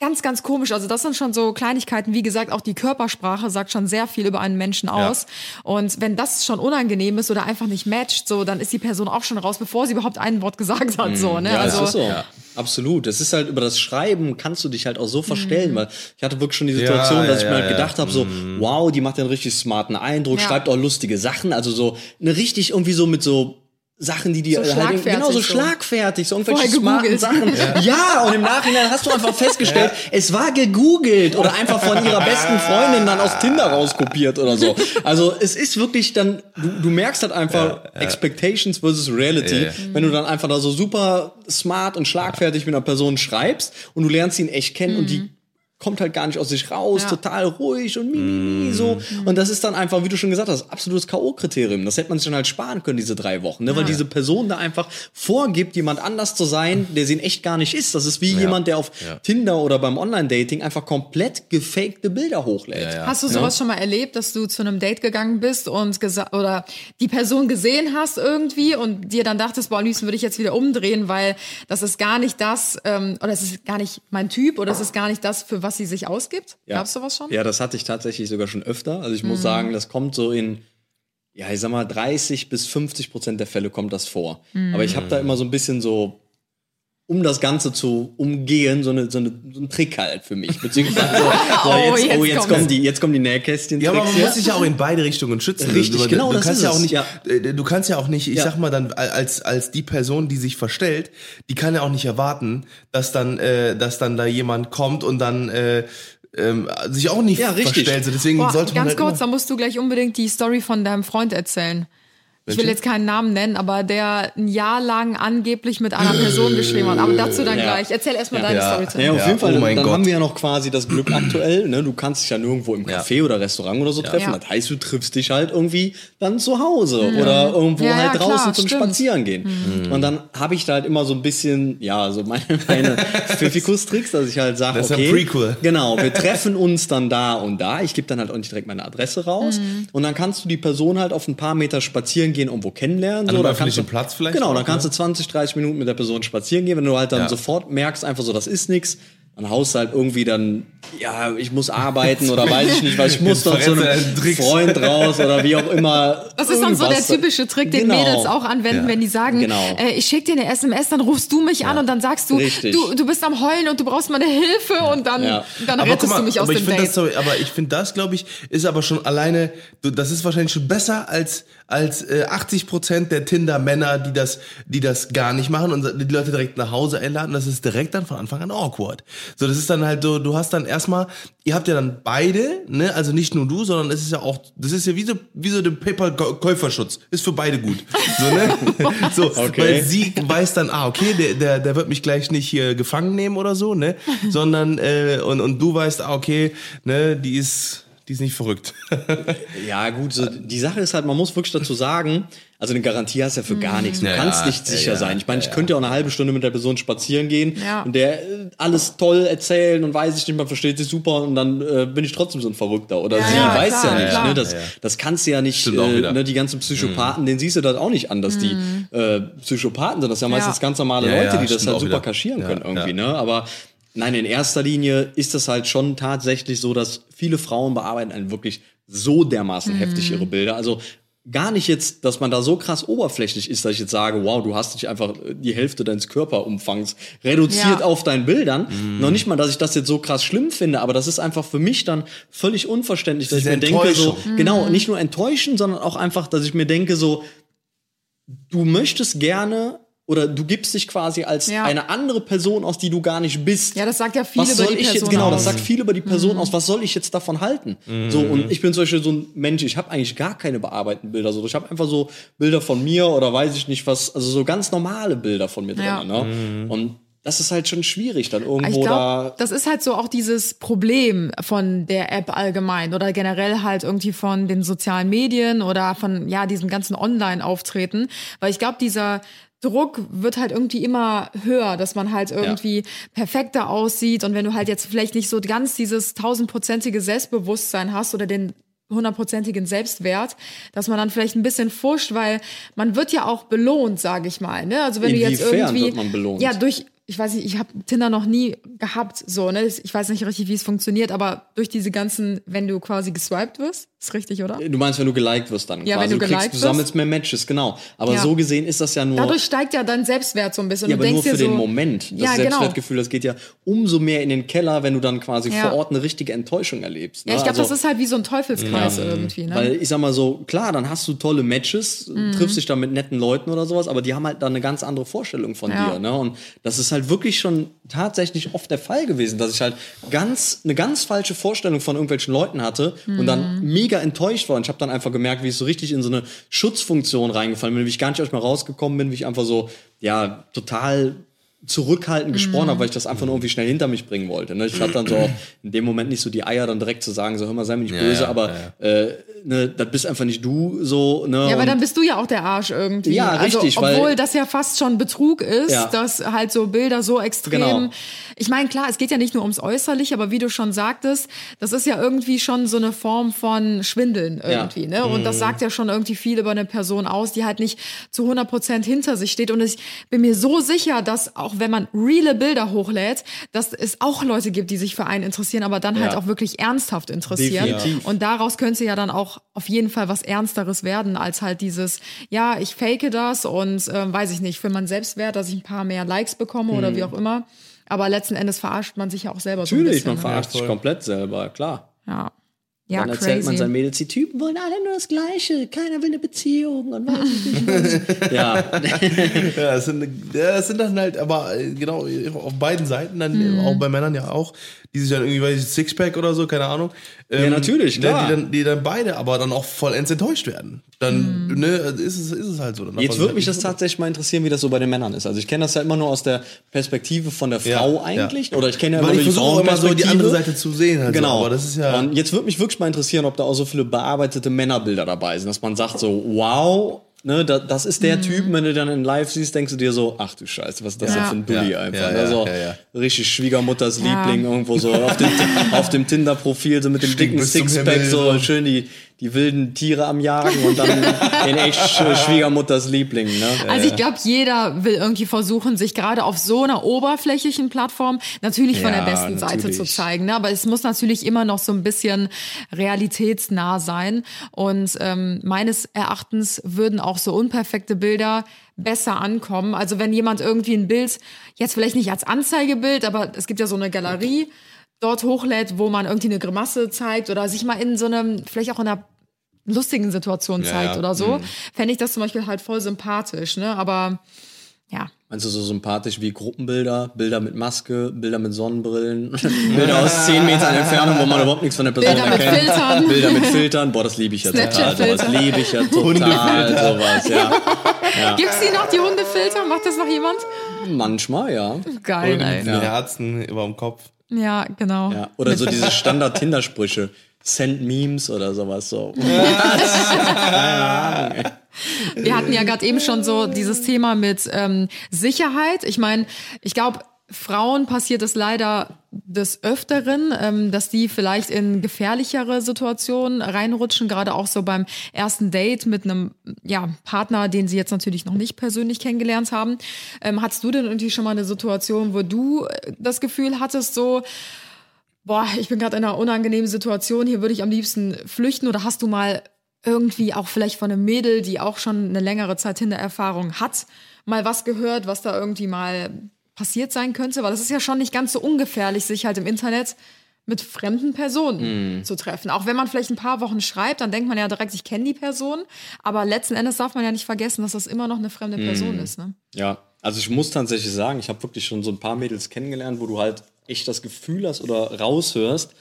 ganz, ganz komisch. Also das sind schon so Kleinigkeiten. Wie gesagt, auch die Körpersprache sagt schon sehr viel über einen Menschen aus. Und wenn das schon unangenehm ist oder einfach nicht matcht, so, dann ist die Person auch schon raus, bevor sie überhaupt ein Wort gesagt hat. So, ne? Ja, also, so. Absolut. Das ist halt über das Schreiben kannst du dich halt auch so verstellen, weil ich hatte wirklich schon die Situation, Ja, dass ich ja, mir halt ja, gedacht habe, so, wow, die macht einen richtig smarten Eindruck, Ja. schreibt auch lustige Sachen, also so eine richtig irgendwie so mit so Sachen, die die So halt schlagfertig genau so schlagfertig, so irgendwelche smarten gegoogelt. Sachen. Ja. und im Nachhinein hast du einfach festgestellt, es war gegoogelt oder einfach von ihrer besten Freundin dann aus Tinder rauskopiert oder so. Also es ist wirklich dann, du, du merkst halt einfach Expectations versus Reality, Ja, ja. wenn du dann einfach da so super smart und schlagfertig mit einer Person schreibst und du lernst ihn echt kennen und die kommt halt gar nicht aus sich raus, Ja. total ruhig und mi, mi, mi, so. Und das ist dann einfach, wie du schon gesagt hast, absolutes K.O.-Kriterium. Das hätte man sich dann halt sparen können, diese drei Wochen, ne? weil diese Person da einfach vorgibt, jemand anders zu sein, der sie in echt gar nicht ist. Das ist wie jemand, der auf Ja. Tinder oder beim Online-Dating einfach komplett gefakte Bilder hochlädt. Ja, ja. Hast du sowas schon mal erlebt, dass du zu einem Date gegangen bist und gesagt oder die Person gesehen hast irgendwie und dir dann dachtest, boah, am liebsten würde ich jetzt wieder umdrehen, weil das ist gar nicht das ähm, oder es ist gar nicht mein Typ oder es ist gar nicht das, für was sie sich ausgibt? Gab's sowas schon? Ja, das hatte ich tatsächlich sogar schon öfter. Also ich Mhm. muss sagen, das kommt so in, ja, ich sag mal, 30 bis 50 Prozent der Fälle kommt das vor. Mhm. Aber ich habe da immer so ein bisschen so, um das Ganze zu umgehen, so, eine, so, eine, so ein Trick halt für mich. Beziehungsweise, so, [laughs] so, Oh, jetzt, jetzt oh, jetzt kommen die, jetzt kommen die Nähkästchen. Ja, aber man Tricks muss sich ja auch in beide Richtungen schützen. Richtig, du, genau, du das kannst ist ja auch nicht, ja. äh, du kannst ja auch nicht, ich Ja. sag mal dann als als die Person, die sich verstellt, die kann ja auch nicht erwarten, dass dann äh, dass dann da jemand kommt und dann äh, ähm, sich auch nicht Ja, richtig. verstellt. So, deswegen Boah, sollte man ganz halt kurz, da musst du gleich unbedingt die Story von deinem Freund erzählen. Ich will Welche? jetzt keinen Namen nennen, aber der ein Jahr lang angeblich mit einer Person geschrieben hat. Aber dazu dann Ja. gleich. Erzähl erstmal deine Ja. Story zu Ja, auf Ja, jeden Fall. oh dann mein dann Gott. haben wir ja noch quasi das Glück aktuell. Ne? Du kannst dich ja nirgendwo im Café oder Restaurant oder so treffen. Ja. Das heißt, du triffst dich halt irgendwie dann zu Hause oder irgendwo Ja, ja, halt draußen klar, zum stimmt. Spazierengehen. Und dann habe ich da halt immer so ein bisschen, ja, so meine, meine [laughs] Pfiffikus-Tricks, dass ich halt sage, Das ist okay, ein Prequel. genau, wir treffen uns dann da und da. Ich gebe dann halt auch nicht direkt meine Adresse raus. Und dann kannst du die Person halt auf ein paar Meter spazieren gehen, irgendwo kennenlernen. An so, einem öffentlichen du, Platz vielleicht Genau, dann kannst ne? du 20, 30 Minuten mit der Person spazieren gehen. Wenn du halt dann Ja. sofort merkst, einfach so, das ist nix, dann haust du halt irgendwie dann, ja, ich muss arbeiten oder [laughs] weiß ich nicht, weil ich muss dann zu einem. Freund raus oder wie auch immer. Das ist dann so der typische Trick, den Genau. Mädels auch anwenden, wenn die sagen, Genau. äh, ich schicke dir eine SMS, dann rufst du mich an und dann sagst du, Richtig. du, du bist am Heulen und du brauchst meine Hilfe und dann, Ja. dann aber rettest mal, du mich aus dem finde Date. das aber ich finde das, glaube ich, ist aber schon alleine, du, das ist wahrscheinlich schon besser als als äh, 80 Prozent der Tinder-Männer, die das, die das gar nicht machen und die Leute direkt nach Hause einladen. Das ist direkt dann von Anfang an awkward. So, das ist dann halt so, du hast dann erstmal, ihr habt ja dann beide, ne, also nicht nur du, sondern es ist ja auch, das ist ja wie so, wie so der Paper-Käuferschutz, ist für beide gut. So, ne? [laughs] so, Okay. weil sie weiß dann, ah, okay, der, der, der wird mich gleich nicht hier gefangen nehmen oder so, ne, [laughs] sondern äh, und und du weißt, ah, okay, ne, die ist die ist nicht verrückt. [laughs] Ja, gut, so, die Sache ist halt, man muss wirklich dazu sagen, also eine Garantie hast du ja für gar nichts. Du Ja, kannst nicht ja, sicher ja, sein. Ich meine, ja, ich könnte ja auch eine halbe Stunde mit der Person spazieren gehen Ja. und der äh, alles toll erzählen und weiß ich nicht, man versteht sich super und dann äh, bin ich trotzdem so ein Verrückter. Oder Ja, sie ja, weiß klar, ja nicht. Ne? Das, Ja, ja. das kannst du ja nicht, äh, ne? die ganzen Psychopathen, denen siehst du das auch nicht an, dass die äh, Psychopathen sind. Das sind ja meistens Ja. ganz normale Ja, Leute, die das halt super wieder. kaschieren Ja, können irgendwie. ja. Ne? Aber nein, in erster Linie ist es halt schon tatsächlich so, dass viele Frauen bearbeiten einen wirklich so dermaßen heftig ihre Bilder. Also gar nicht jetzt, dass man da so krass oberflächlich ist, dass ich jetzt sage, wow, du hast dich einfach die Hälfte deines Körperumfangs reduziert Ja. auf deinen Bildern. Noch nicht mal, dass ich das jetzt so krass schlimm finde, aber das ist einfach für mich dann völlig unverständlich, dass ich mir denke, so, Enttäuschung. genau, nicht nur enttäuschen, sondern auch einfach, dass ich mir denke, so, du möchtest gerne oder du gibst dich quasi als Ja. eine andere Person aus, die du gar nicht bist. Ja, das sagt ja viel was über soll die ich Person jetzt genau, das aus. sagt viel über die Person aus. Was soll ich jetzt davon halten? So und ich bin zum Beispiel so ein Mensch. Ich habe eigentlich gar keine bearbeiteten Bilder. So, ich habe einfach so Bilder von mir oder weiß ich nicht was, also so ganz normale Bilder von mir drin. Ja. Ne? Und das ist halt schon schwierig, dann Ich irgendwo glaube, da. das ist halt so auch dieses Problem von der App allgemein oder generell halt irgendwie von den sozialen Medien oder von ja diesem ganzen Online-Auftreten, weil ich glaube, dieser Druck wird halt irgendwie immer höher, dass man halt irgendwie perfekter aussieht und wenn du halt jetzt vielleicht nicht so ganz dieses tausendprozentige Selbstbewusstsein hast oder den hundertprozentigen Selbstwert, dass man dann vielleicht ein bisschen fuscht, weil man wird ja auch belohnt, sage ich mal. Ne? Also wenn du jetzt Inwiefern irgendwie wird man belohnt? ja durch ich weiß nicht, ich habe Tinder noch nie gehabt, so, ne? Ich weiß nicht richtig, wie es funktioniert, aber durch diese ganzen, wenn du quasi geswiped wirst, ist richtig, oder? Du meinst, wenn du geliked wirst dann Ja, quasi. wenn du kriegst, geliked du sammelst mehr Matches, genau. Aber Ja. so gesehen ist das ja nur. Dadurch steigt ja dein Selbstwert so ein bisschen. ja, du aber nur für so, den Moment. Das ja, genau. Selbstwertgefühl, das geht ja umso mehr in den Keller, wenn du dann quasi Ja. vor Ort eine richtige Enttäuschung erlebst. Ne? Ja, ich glaube, Also- das ist halt wie so ein Teufelskreis irgendwie, ne? Weil ich sag mal so, klar, dann hast du tolle Matches, Mhm. triffst dich da mit netten Leuten oder sowas, aber die haben halt dann eine ganz andere Vorstellung von dir. Ne? Und das ist halt wirklich schon tatsächlich oft der Fall gewesen, dass ich halt ganz eine ganz falsche Vorstellung von irgendwelchen Leuten hatte und dann Mhm. mega enttäuscht war. Und ich habe dann einfach gemerkt, wie ich so richtig in so eine Schutzfunktion reingefallen bin, wie ich gar nicht aus mir rausgekommen bin, wie ich einfach so, ja, total zurückhaltend gesprochen Mhm. habe, weil ich das einfach nur irgendwie schnell hinter mich bringen wollte. Ne? Ich hatte dann so [clears throat] auch in dem Moment nicht so die Eier, dann direkt zu sagen, so hör mal, sei mir nicht Ja, böse, ja, aber Äh, ne, das bist einfach nicht du so. Ne? Ja, aber dann bist du ja auch der Arsch irgendwie. Ja, also, richtig, weil- Obwohl das ja fast schon Betrug ist, Ja. dass halt so Bilder so extrem. Genau. Ich meine, klar, es geht ja nicht nur ums Äußerliche, aber wie du schon sagtest, das ist ja irgendwie schon so eine Form von Schwindeln irgendwie. Ne? Und Mhm. das sagt ja schon irgendwie viel über eine Person aus, die halt nicht zu 100 Prozent hinter sich steht. Und ich bin mir so sicher, dass auch wenn man reale Bilder hochlädt, dass es auch Leute gibt, die sich für einen interessieren, aber dann halt Ja. auch wirklich ernsthaft interessieren. Definitiv. Und daraus könnte ja dann auch auf jeden Fall was Ernsteres werden, als halt dieses, ja, ich fake das und ähm, weiß ich nicht, für mein Selbstwert, dass ich ein paar mehr Likes bekomme oder wie auch immer. Aber letzten Endes verarscht man sich ja auch selber so ein Mhm. Natürlich, bisschen. man ne? verarscht sich komplett selber, klar. Ja, ja Dann erzählt man crazy. seinen Mädels, die Typen wollen alle nur das Gleiche, keiner will eine Beziehung und weiß ich nicht was. [laughs] ja, Ja, das sind, das sind dann halt, aber äh, genau, auf beiden Seiten, dann Mhm. auch bei Männern ja auch, die sich dann irgendwie, weiß ich, Sixpack oder so, keine Ahnung. Ähm, natürlich, ne, klar. Die dann, die dann beide aber dann auch vollends enttäuscht werden. Dann, Mhm. ne, ist es, ist es halt so. Dann Jetzt würde halt mich das tatsächlich mal interessieren, wie das so bei den Männern ist. Also ich kenne das ja immer nur aus der Perspektive von der Ja, Frau ja. eigentlich. Oder ich kenne ja Weil immer ich die versuche immer so die andere Seite zu sehen. Halt Genau. So. Aber das ist ja. Und jetzt würde mich wirklich mal interessieren, ob da auch so viele bearbeitete Männerbilder dabei sind, dass man sagt so, wow, ne, da, das ist Mhm. der Typ, wenn du dann in Live siehst, denkst du dir so, ach du Scheiße, was ist das Ja. denn für ein Dulli Ja, einfach. ja, ja, so ja, ja. richtig Schwiegermutters Ja. Liebling irgendwo so auf dem, [laughs] auf dem Tinder-Profil, so mit dem Stinkt dicken Sixpack, so. schön die, die wilden Tiere am Jagen und dann [laughs] in echt Sch- Schwiegermutters Liebling. Ne? Also ich glaube, jeder will irgendwie versuchen, sich gerade auf so einer oberflächlichen Plattform natürlich von Ja, der besten Seite natürlich. zu zeigen. Ne? Aber es muss natürlich immer noch so ein bisschen realitätsnah sein. Und ähm, meines Erachtens würden auch so unperfekte Bilder besser ankommen. Also wenn jemand irgendwie ein Bild, jetzt vielleicht nicht als Anzeigebild, aber es gibt ja so eine Galerie, dort hochlädt, wo man irgendwie eine Grimasse zeigt oder sich mal in so einem, vielleicht auch in einer lustigen Situation Ja, zeigt ja. oder so, fände ich das zum Beispiel halt voll sympathisch, ne? Aber ja. Meinst du so sympathisch wie Gruppenbilder, Bilder mit Maske, Bilder mit Sonnenbrillen, [laughs] Bilder aus 10 Metern Entfernung, wo man überhaupt nichts von der Person Bilder mit erkennt. Filtern. Bilder mit Filtern, boah, das liebe ich ja total. Sowas liebe ich ja [laughs] total, sowas, ja. Gibt's die noch, die Hundefilter? Macht das noch jemand? Manchmal, ja. Geil, mit Herzen über dem Kopf. Ja, genau. ja. Oder so diese Standard-Tinder-Sprüche. Send Memes oder sowas so. [laughs] Wir hatten ja gerade eben schon so dieses Thema mit ähm, Sicherheit. Ich meine, ich glaube, Frauen passiert es leider des Öfteren, ähm, dass die vielleicht in gefährlichere Situationen reinrutschen, gerade auch so beim ersten Date mit einem ja, Partner, den sie jetzt natürlich noch nicht persönlich kennengelernt haben. Ähm, hattest du denn irgendwie schon mal eine Situation, wo du äh, das Gefühl hattest, so, boah, ich bin gerade in einer unangenehmen Situation, hier würde ich am liebsten flüchten oder hast du mal irgendwie auch vielleicht von einem Mädel, die auch schon eine längere Zeit Hintererfahrung hat, mal was gehört, was da irgendwie mal passiert sein könnte? Weil das ist ja schon nicht ganz so ungefährlich, sich halt im Internet mit fremden Personen zu treffen. Auch wenn man vielleicht ein paar Wochen schreibt, dann denkt man ja direkt, ich kenne die Person. Aber letzten Endes darf man ja nicht vergessen, dass das immer noch eine fremde Person ist. Ne? Ja, also ich muss tatsächlich sagen, ich habe wirklich schon so ein paar Mädels kennengelernt, wo du halt echt das Gefühl hast oder raushörst,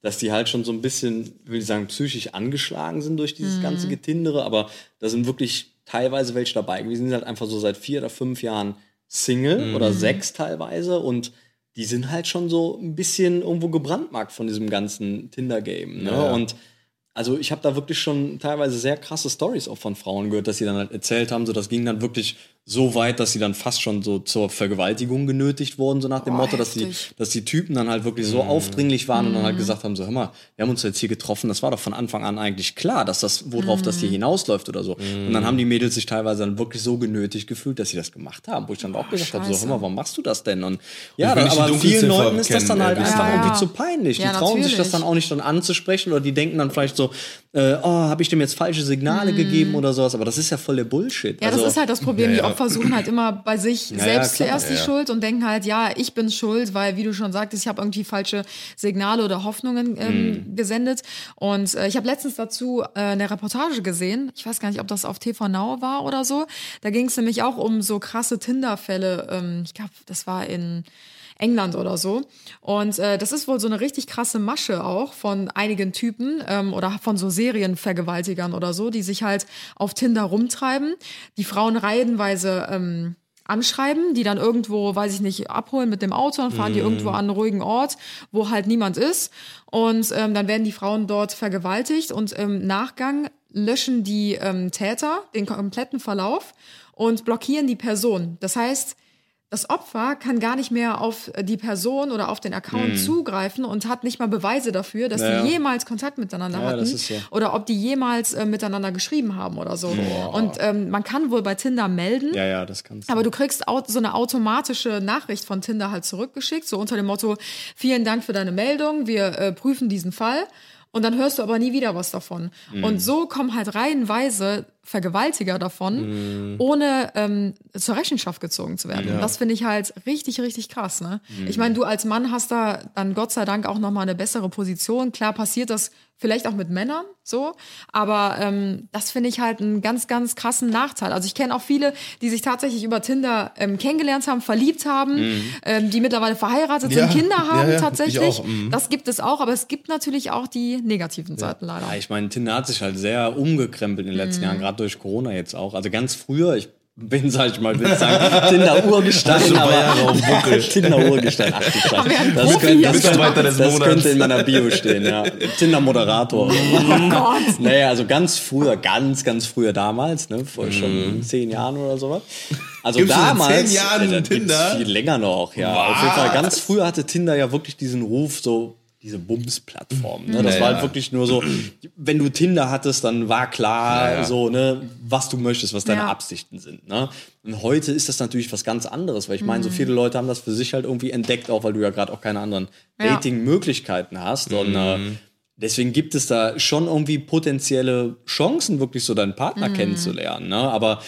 dass die halt schon so ein bisschen, will ich sagen, psychisch angeschlagen sind durch dieses ganze Getindere, aber da sind wirklich teilweise welche dabei gewesen, die sind halt einfach so seit vier oder fünf Jahren Single oder sechs teilweise und die sind halt schon so ein bisschen irgendwo gebrandmarkt von diesem ganzen Tinder-Game. Ne? Ja. Und also ich habe da wirklich schon teilweise sehr krasse Stories auch von Frauen gehört, dass sie dann halt erzählt haben, so das ging dann wirklich so weit, dass sie dann fast schon so zur Vergewaltigung genötigt wurden, so nach dem Boah, Motto, dass die, dass die Typen dann halt wirklich so aufdringlich waren und dann halt gesagt haben, so hör mal, wir haben uns jetzt hier getroffen, das war doch von Anfang an eigentlich klar, dass das, worauf das hier hinausläuft oder so. Und dann haben die Mädels sich teilweise dann wirklich so genötigt gefühlt, dass sie das gemacht haben, wo ich dann auch gesagt habe, so hör mal, warum machst du das denn? Und ja, will dann, die aber vielen Leuten ist das dann halt äh, einfach Ja, irgendwie ja. zu peinlich. Die Ja, trauen sich das natürlich. dann auch nicht dann anzusprechen oder die denken dann vielleicht so, äh, oh, habe ich dem jetzt falsche Signale gegeben oder sowas, aber das ist ja voll der Bullshit. Mhm. Ja, das also, ist halt das Problem. Ja, Die ja. Opfer suchen halt immer bei sich ja, selbst klar. zuerst die Ja. Schuld und denken halt, ja, ich bin schuld, weil, wie du schon sagtest, ich habe irgendwie falsche Signale oder Hoffnungen ähm, Mhm. gesendet. Und äh, ich habe letztens dazu äh, eine Reportage gesehen. Ich weiß gar nicht, ob das auf TV Now war oder so. Da ging es nämlich auch um so krasse Tinder-Fälle. Ähm, ich glaube, das war in England oder so. Und äh, das ist wohl so eine richtig krasse Masche auch von einigen Typen ähm, oder von so Serienvergewaltigern oder so, die sich halt auf Tinder rumtreiben, die Frauen reihenweise ähm, anschreiben, die dann irgendwo, weiß ich nicht, abholen mit dem Auto und fahren die irgendwo an einen ruhigen Ort, wo halt niemand ist. Und ähm, dann werden die Frauen dort vergewaltigt und im Nachgang löschen die ähm, Täter den kompletten Verlauf und blockieren die Person. Das heißt, das Opfer kann gar nicht mehr auf die Person oder auf den Account zugreifen und hat nicht mal Beweise dafür, dass Mhm. Ja. die jemals Kontakt miteinander Ja, hatten so. oder ob die jemals äh, miteinander geschrieben haben oder so. Und ähm, man kann wohl bei Tinder melden. ja, ja, das kannst du. Aber du kriegst so eine automatische Nachricht von Tinder halt zurückgeschickt, so unter dem Motto, vielen Dank für deine Meldung, wir äh, prüfen diesen Fall. Und dann hörst du aber nie wieder was davon. Und so kommen halt reihenweise Vergewaltiger davon, ohne ähm, zur Rechenschaft gezogen zu werden. Und das finde ich halt richtig, richtig krass. Ne? Ich meine, du als Mann hast da dann Gott sei Dank auch nochmal eine bessere Position. Klar passiert das vielleicht auch mit Männern so, aber ähm, das finde ich halt einen ganz, ganz krassen Nachteil. Also ich kenne auch viele, die sich tatsächlich über Tinder ähm, kennengelernt haben, verliebt haben, ähm, die mittlerweile verheiratet Ja, sind, Kinder ja, haben ja, ich tatsächlich. mhm. Das gibt es auch, aber es gibt natürlich auch die negativen Seiten leider. Ja, ich meine, Tinder hat sich halt sehr umgekrempelt in den letzten Jahren, gerade durch Corona jetzt auch. Also ganz früher, ich bin, sag ich mal, will ich sagen, [laughs] Tinder-Urgestein, aber. [laughs] Tinder-Urgestein, ach du Scheiße. Das, könnte, das, des das könnte in meiner Bio stehen, ja. Tinder-Moderator. Gott. Naja, also ganz früher, ganz, ganz früher damals, ne, vor schon zehn Jahren oder sowas. Also Gibt's damals, zehn Jahren gibt's Tinder? viel länger noch, ja. Auf jeden Fall, ganz früher hatte Tinder ja wirklich diesen Ruf, so diese Bums-Plattform. Ne? Das Ja, war ja. halt wirklich nur so, wenn du Tinder hattest, dann war klar, Ja, so, ne, was du möchtest, was deine Ja. Absichten sind. Ne? Und heute ist das natürlich was ganz anderes, weil ich meine, so viele Leute haben das für sich halt irgendwie entdeckt, auch weil du ja gerade auch keine anderen Ja. Dating-Möglichkeiten hast. Und äh, deswegen gibt es da schon irgendwie potenzielle Chancen, wirklich so deinen Partner kennenzulernen. Ne? Aber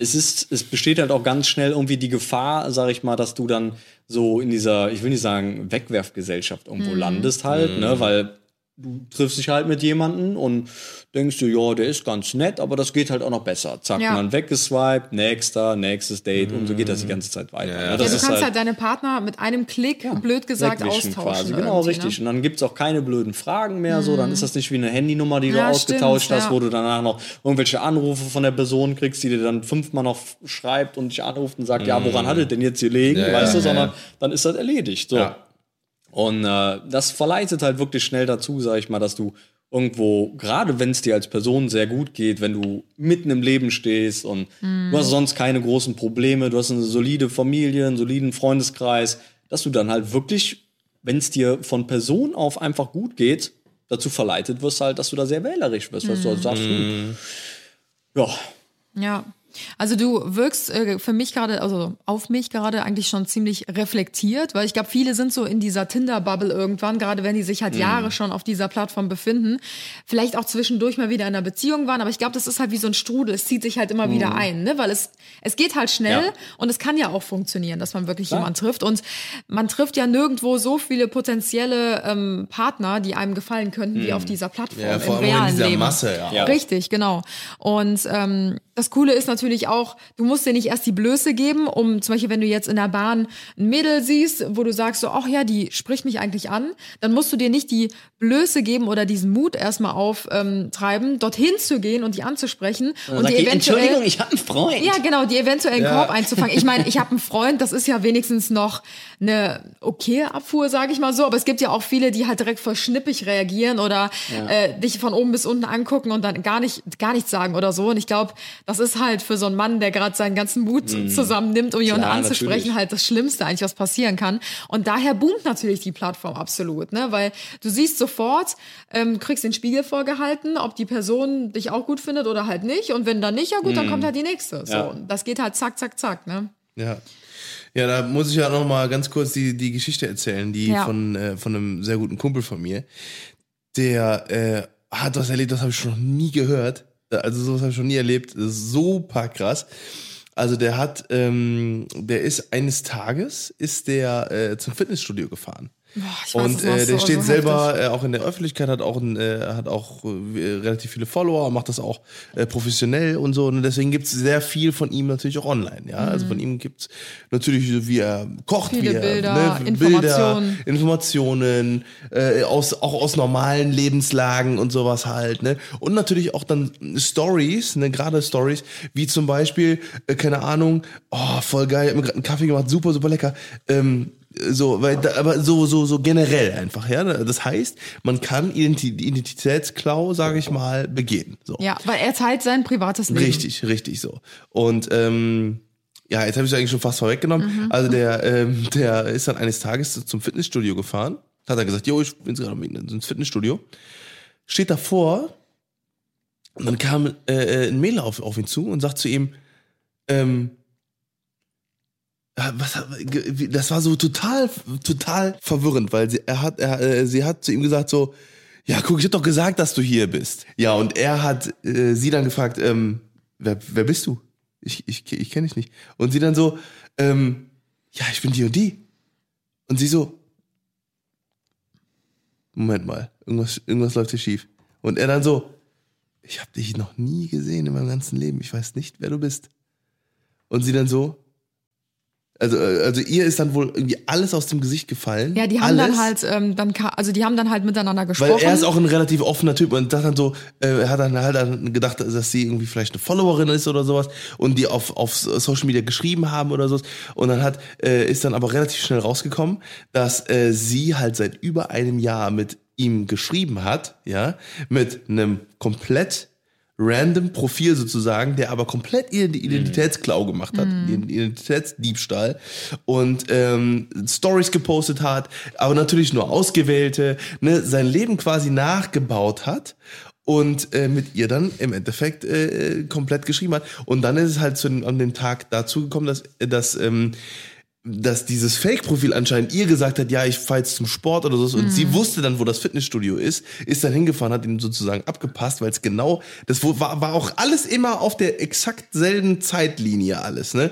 es ist, es besteht halt auch ganz schnell irgendwie die Gefahr, sag ich mal, dass du dann so in dieser, ich will nicht sagen, Wegwerfgesellschaft irgendwo landest halt, ne, weil du triffst dich halt mit jemandem und denkst du, ja, der ist ganz nett, aber das geht halt auch noch besser. Zack, Ja. dann weggeswiped, nächster, nächstes Date und so geht das die ganze Zeit weiter. ne? Ja, Ja, Das du ist kannst halt, deine Partner mit einem Klick, blöd gesagt, austauschen. Genau, irgendwie, richtig. Ne? Und dann gibt's auch keine blöden Fragen mehr. So, dann ist das nicht wie eine Handynummer, die du Ja, ausgetauscht stimmt, hast, ja. wo du danach noch irgendwelche Anrufe von der Person kriegst, die dir dann fünfmal noch schreibt und dich anruft und sagt, ja, woran hat es denn jetzt gelegen? Ja, weißt ja, du, sondern ja. dann ist das erledigt. So. Und äh, das verleitet halt wirklich schnell dazu, sag ich mal, dass du irgendwo, gerade wenn es dir als Person sehr gut geht, wenn du mitten im Leben stehst und du hast sonst keine großen Probleme, du hast eine solide Familie, einen soliden Freundeskreis, dass du dann halt wirklich, wenn es dir von Person auf einfach gut geht, dazu verleitet wirst halt, dass du da sehr wählerisch wirst, dass du also sagst, hm, ja, Ja. Also du wirkst äh, für mich gerade, also auf mich gerade eigentlich schon ziemlich reflektiert, weil ich glaube, viele sind so in dieser Tinder-Bubble irgendwann, gerade wenn die sich Mhm. halt Jahre schon auf dieser Plattform befinden, vielleicht auch zwischendurch mal wieder in einer Beziehung waren, aber ich glaube, das ist halt wie so ein Strudel, es zieht sich halt immer wieder ein, ne? weil es, es geht halt schnell Mhm. Ja. und es kann ja auch funktionieren, dass man wirklich jemanden trifft und man trifft ja nirgendwo so viele potenzielle ähm, Partner, die einem gefallen könnten, wie auf dieser Plattform Ja, vor im allem auch in realen dieser Leben. Masse, ja. Ja. Richtig, genau. Und ähm, das Coole ist natürlich, natürlich auch, du musst dir nicht erst die Blöße geben, um zum Beispiel, wenn du jetzt in der Bahn ein Mädel siehst, wo du sagst so, ach ja, die spricht mich eigentlich an, dann musst du dir nicht die Blöße geben oder diesen Mut erstmal auftreiben, dorthin zu gehen und die anzusprechen und Sag die ich, eventuell Entschuldigung, ich habe einen Freund. ja, genau, die eventuellen Ja. Korb einzufangen. Ich meine, ich habe einen [laughs] Freund, das ist ja wenigstens noch eine okay Abfuhr, sage ich mal so. Aber es gibt ja auch viele, die halt direkt voll schnippig reagieren oder äh, dich von oben bis unten angucken und dann gar nicht gar nichts sagen oder so. Und ich glaube, das ist halt für so einen Mann, der gerade seinen ganzen Mut zusammennimmt, um jemanden Klar, anzusprechen, natürlich. halt das Schlimmste eigentlich, was passieren kann. Und daher boomt natürlich die Plattform absolut, ne? Weil du siehst sofort, ähm, kriegst den Spiegel vorgehalten, ob die Person dich auch gut findet oder halt nicht. Und wenn dann nicht, ja gut, dann kommt halt die nächste. So, Ja. das geht halt zack, zack, zack, ne? Ja. Ja, da muss ich ja noch mal ganz kurz die, die Geschichte erzählen, die Ja. von, äh, von einem sehr guten Kumpel von mir. Der äh, hat was erlebt, das habe ich schon noch nie gehört. Also sowas habe ich schon nie erlebt. Super krass. Also der hat, ähm, der ist eines Tages ist der äh, zum Fitnessstudio gefahren. Weiß, und äh, der so- steht so selber äh, auch in der Öffentlichkeit, hat auch, ein, äh, hat auch äh, relativ viele Follower, macht das auch äh, professionell und so. Und deswegen gibt's sehr viel von ihm natürlich auch online. Ja, also von ihm gibt's natürlich, so wie er kocht, Mhm. Viele wie er Bilder, ne, Informationen. Bilder, Informationen, äh, aus, auch aus normalen Lebenslagen und sowas halt. Ne? Und natürlich auch dann Stories, ne, gerade Stories, wie zum Beispiel, keine Ahnung, oh, voll geil, ich hab mir gerade einen Kaffee gemacht, super, super lecker. Ähm, so, weil da, aber so so so generell einfach, ja. Das heißt, man kann Identi Identitätsklau, sage ich mal, begehen. So. Ja, weil er teilt sein privates Leben. Richtig, richtig so. Und ähm, ja, jetzt habe ich eigentlich schon fast vorweggenommen. Mhm. Also der, ähm, der ist dann eines Tages zum Fitnessstudio gefahren. Hat er gesagt, jo, ich bin gerade ins Fitnessstudio. Steht davor und dann kam äh, äh, ein Mädel auf, auf ihn zu und sagt zu ihm, ähm, was, das war so total, total verwirrend, weil sie, er hat, er, äh, sie hat zu ihm gesagt so, ja, guck, ich hab doch gesagt, dass du hier bist. Ja, und er hat äh, sie dann gefragt, ähm, wer, wer bist du? Ich, ich, ich kenne dich nicht. Und sie dann so, ähm, ja, ich bin die und die. Und sie so, Moment mal, irgendwas, irgendwas läuft hier schief. Und er dann so, ich habe dich noch nie gesehen in meinem ganzen Leben. Ich weiß nicht, wer du bist. Und sie dann so, also, äh, also ihr ist dann wohl irgendwie alles aus dem Gesicht gefallen. Ja, die haben alles, dann halt, ähm, dann, also die haben dann halt miteinander gesprochen. Weil er ist auch ein relativ offener Typ und das dann so, äh, er hat dann halt dann gedacht, dass sie irgendwie vielleicht eine Followerin ist oder sowas und die auf, auf Social Media geschrieben haben oder sowas. Und dann hat, äh, ist dann aber relativ schnell rausgekommen, dass äh, sie halt seit über einem Jahr mit ihm geschrieben hat, ja, mit einem komplett random Profil sozusagen, der aber komplett Ident- Identitätsklau gemacht hat, Identitätsdiebstahl und ähm, Stories gepostet hat, aber natürlich nur ausgewählte, ne, sein Leben quasi nachgebaut hat und äh, mit ihr dann im Endeffekt äh, komplett geschrieben hat. Und dann ist es halt zu an dem Tag dazu gekommen, dass, dass ähm, dass dieses Fake-Profil anscheinend ihr gesagt hat, ja, ich fahre jetzt zum Sport oder so. Und Mhm. sie wusste dann, wo das Fitnessstudio ist, ist dann hingefahren, hat ihn sozusagen abgepasst, weil es genau, das war, war auch alles immer auf der exakt selben Zeitlinie alles, ne?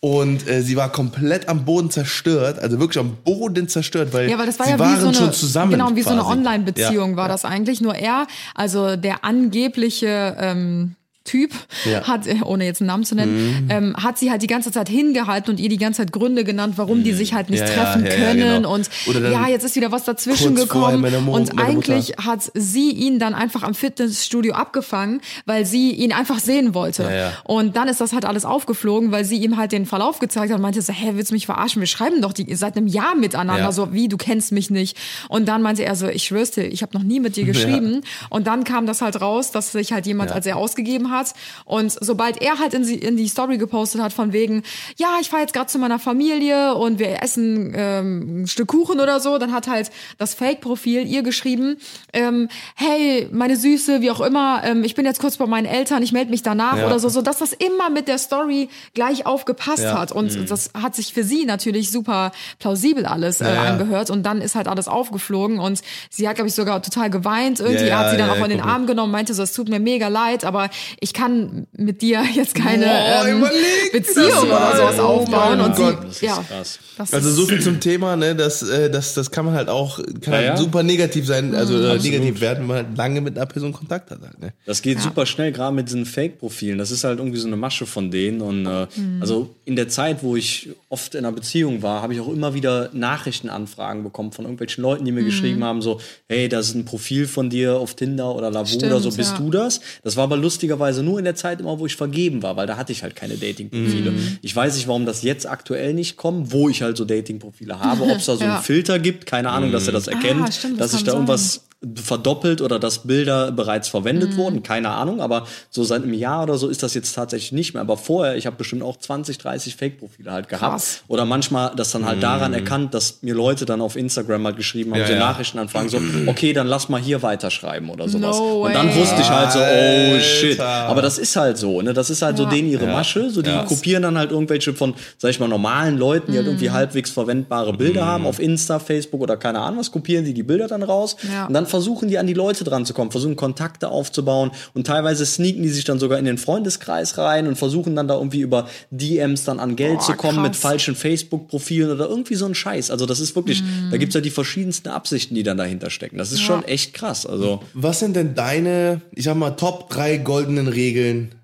Und äh, sie war komplett am Boden zerstört, also wirklich am Boden zerstört, weil Ja, aber das war sie ja waren so eine, schon zusammen. genau, wie so eine quasi. Online-Beziehung Ja, war ja. das eigentlich. Nur er, also der angebliche ähm, Typ, Ja. Mhm. hat, äh, ohne jetzt einen Namen zu nennen, ähm, hat sie halt die ganze Zeit hingehalten und ihr die ganze Zeit Gründe genannt, warum die sich halt nicht Mhm. Ja, treffen ja, können. genau. Und ja, jetzt ist wieder was dazwischen gekommen. und eigentlich hat sie ihn dann einfach am Fitnessstudio abgefangen, weil sie ihn einfach sehen wollte. Und dann ist das halt alles aufgeflogen, weil sie ihm halt den Verlauf gezeigt hat und meinte so, hä, willst du mich verarschen? Wir schreiben doch die, seit einem Jahr miteinander. So, wie, du kennst mich nicht. Und dann meinte er so, ich schwör's dir, ich habe noch nie mit dir [laughs] geschrieben. Und dann kam das halt raus, dass sich halt jemand als er ausgegeben hat. Und sobald er halt in, sie, in die Story gepostet hat von wegen, ja, ich fahre jetzt gerade zu meiner Familie und wir essen ähm, ein Stück Kuchen oder so, dann hat halt das Fake-Profil ihr geschrieben, ähm, hey, meine Süße, wie auch immer, ähm, ich bin jetzt kurz bei meinen Eltern, ich melde mich danach Ja. oder so, so dass das immer mit der Story gleich aufgepasst Ja. Mhm. hat. Und das hat sich für sie natürlich super plausibel alles äh, Ja, angehört. Und dann ist halt alles aufgeflogen und sie hat, glaube ich, sogar total geweint. Irgendwie hat sie dann auch in den. Arm genommen, meinte so, es tut mir mega leid, aber ich kann mit dir jetzt keine Boah, ähm, Beziehung oder sowas Oh aufbauen. mein und Gott. sie, Das ist ja, krass. das Also so viel zum Thema, ne, das, äh, das, das kann man halt auch, kann Ja, halt ja. super negativ sein, also äh, Absolut. negativ werden, wenn man halt lange mit einer Person Kontakt hat. Halt, ne? Das geht super schnell, gerade mit diesen Fake-Profilen. Das ist halt irgendwie so eine Masche von denen. Und äh, Mhm. also in der Zeit, wo ich oft in einer Beziehung war, habe ich auch immer wieder Nachrichtenanfragen bekommen von irgendwelchen Leuten, die mir Mhm. geschrieben haben: so, hey, das ist ein Profil von dir auf Tinder oder Lavu Stimmt, oder so, bist ja. du das? Das war aber lustigerweise nur in der Zeit immer, wo ich vergeben war, weil da hatte ich halt keine Dating-Profile. Mhm. Ich weiß nicht, warum das jetzt aktuell nicht kommt, wo ich halt so Dating-Profile habe, ob es da so [laughs] Ja. einen Filter gibt, keine Ahnung, dass er das erkennt, stimmt, das dass ich kann da irgendwas verdoppelt oder dass Bilder bereits verwendet Mhm. wurden, keine Ahnung, aber so seit einem Jahr oder so ist das jetzt tatsächlich nicht mehr. Aber vorher, ich habe bestimmt auch 20, 30 Fake-Profile halt gehabt. Krass. Oder manchmal das dann halt daran erkannt, dass mir Leute dann auf Instagram halt geschrieben haben, Ja, so ja. Nachrichtenanfragen, so, [clears throat] okay, dann lass mal hier weiterschreiben oder sowas. No Und dann wusste ich halt so, oh shit. Alter. Aber das ist halt so, ne? Das ist halt so Ja. denen ihre Masche. So, die Ja. kopieren dann halt irgendwelche von, sag ich mal, normalen Leuten, die halt Mhm. irgendwie halbwegs verwendbare Bilder Mhm. haben, auf Insta, Facebook oder keine Ahnung was, kopieren die die Bilder dann raus. Ja. Und dann versuchen die an die Leute dran zu kommen, versuchen Kontakte aufzubauen und teilweise sneaken die sich dann sogar in den Freundeskreis rein und versuchen dann da irgendwie über DMs dann an Geld Boah, zu kommen mit krass. falschen Facebook-Profilen oder irgendwie so ein Scheiß. Also das ist wirklich, Mhm. da gibt's ja die verschiedensten Absichten, die dann dahinter stecken. Das ist schon echt krass. Also Was sind denn deine, ich sag mal, Top 3 goldenen Regeln,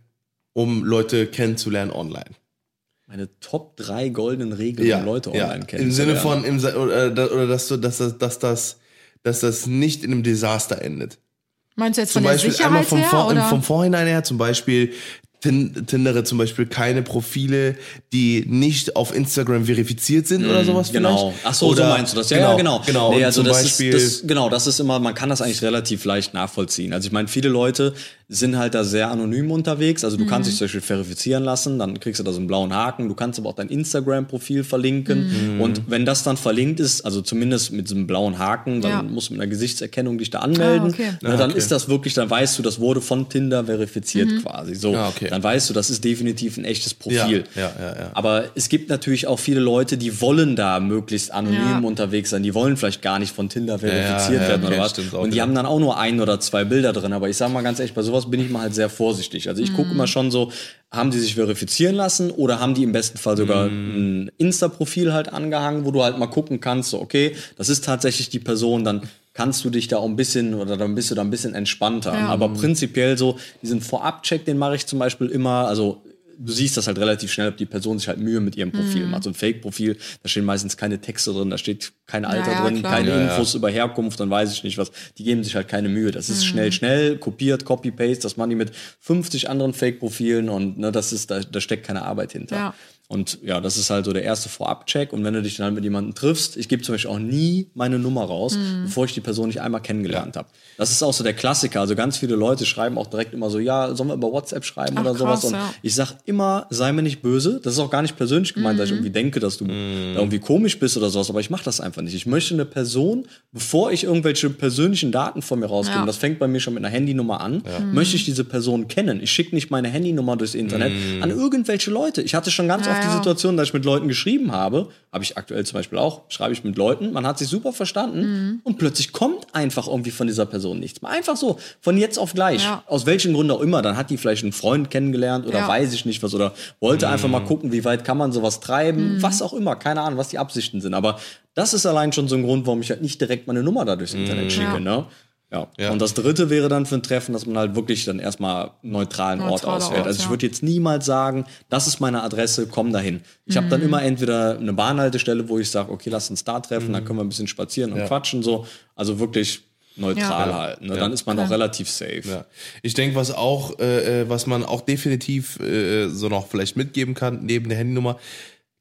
um Leute kennenzulernen online? meine Top 3 goldenen Regeln, um Leute online kennen. Im Sinne von, im, oder, oder dass, du, dass, das- dass, das, dass das nicht in einem Desaster endet. Meinst du jetzt Zum von der Beispiel Sicherheit einmal vom, her? Vor, oder? vom Vorhinein her, zum Beispiel Tindere zum Beispiel keine Profile, die nicht auf Instagram verifiziert sind oder sowas Genau. vielleicht. Ach so, oder, so meinst du das. Ja, ja, genau. Genau. Nee, also das Beispiel, ist, das, genau, das ist immer, man kann das eigentlich relativ leicht nachvollziehen. Also ich meine, viele Leute sind halt da sehr anonym unterwegs. Also du kannst dich zum Beispiel verifizieren lassen, dann kriegst du da so einen blauen Haken. Du kannst aber auch dein Instagram-Profil verlinken. Und wenn das dann verlinkt ist, also zumindest mit so einem blauen Haken, dann Ja. musst du mit einer Gesichtserkennung dich da anmelden. Ah, okay. Na, dann okay. ist das wirklich, dann weißt du, das wurde von Tinder verifiziert quasi. So, Ah, okay. Dann weißt du, das ist definitiv ein echtes Profil. Ja, ja, ja, ja. Aber es gibt natürlich auch viele Leute, die wollen da möglichst anonym Ja. unterwegs sein. Die wollen vielleicht gar nicht von Tinder verifiziert ja, werden okay, oder was. Und die wieder. haben dann auch nur ein oder zwei Bilder drin. Aber ich sage mal ganz ehrlich, bei sowas bin ich mal halt sehr vorsichtig. Also ich gucke immer schon so, haben die sich verifizieren lassen oder haben die im besten Fall sogar Mhm. ein Insta-Profil halt angehangen, wo du halt mal gucken kannst, so okay, das ist tatsächlich die Person, dann kannst du dich da auch ein bisschen oder dann bist du da ein bisschen entspannter. Ja. Aber prinzipiell so, diesen Vorab-Check, den mache ich zum Beispiel immer, also du siehst das halt relativ schnell, ob die Person sich halt Mühe mit ihrem Profil macht. So ein Fake-Profil, da stehen meistens keine Texte drin, da steht kein Alter ja, drin, klar. keine Ja, ja. Infos über Herkunft, dann weiß ich nicht was. Die geben sich halt keine Mühe. Das ist schnell, schnell, kopiert, Copy-Paste, das machen die mit 50 anderen Fake-Profilen und ne, das ist, da, da steckt keine Arbeit hinter. Ja. Und ja, das ist halt so der erste Vorab-Check. Und wenn du dich dann halt mit jemandem triffst, ich gebe zum Beispiel auch nie meine Nummer raus, Mhm. bevor ich die Person nicht einmal kennengelernt habe. Das ist auch so der Klassiker. Also ganz viele Leute schreiben auch direkt immer so, ja, sollen wir über WhatsApp schreiben Ach, oder sowas. krass, Und ja. ich sag immer, sei mir nicht böse. Das ist auch gar nicht persönlich gemeint, dass ich irgendwie denke, dass du da irgendwie komisch bist oder sowas. Aber ich mache das einfach nicht. Ich möchte eine Person, bevor ich irgendwelche persönlichen Daten von mir rausgebe, Ja. das fängt bei mir schon mit einer Handynummer an, möchte ich diese Person kennen. Ich schicke nicht meine Handynummer durchs Internet an irgendwelche Leute. Ich hatte schon ganz Ja, oft die. Situation, dass ich mit Leuten geschrieben habe, habe ich aktuell zum Beispiel auch, schreibe ich mit Leuten, man hat sich super verstanden Mhm. und plötzlich kommt einfach irgendwie von dieser Person nichts mehr. Einfach so, von jetzt auf gleich. Ja. Aus welchen Gründen auch immer. Dann hat die vielleicht einen Freund kennengelernt oder Ja. weiß ich nicht was oder wollte einfach mal gucken, wie weit kann man sowas treiben, Mhm. was auch immer, keine Ahnung, was die Absichten sind. Aber das ist allein schon so ein Grund, warum ich halt nicht direkt meine Nummer da durchs Internet schicke. Ja. Ne? Ja. Ja. Und das dritte wäre dann für ein Treffen, dass man halt wirklich dann erstmal einen neutralen Ort Neutraler auswählt. Ort, also ich ja. würde jetzt niemals sagen, das ist meine Adresse, komm dahin. Ich habe dann immer entweder eine Bahnhaltestelle, wo ich sage, okay, lass uns da treffen, dann können wir ein bisschen spazieren und Ja. quatschen so. Also wirklich neutral Ja. halten. Ne? Ja. Dann ist man auch relativ safe. Ja. Ich denke, was auch, äh, äh, was man auch definitiv äh, so noch vielleicht mitgeben kann, neben der Handynummer,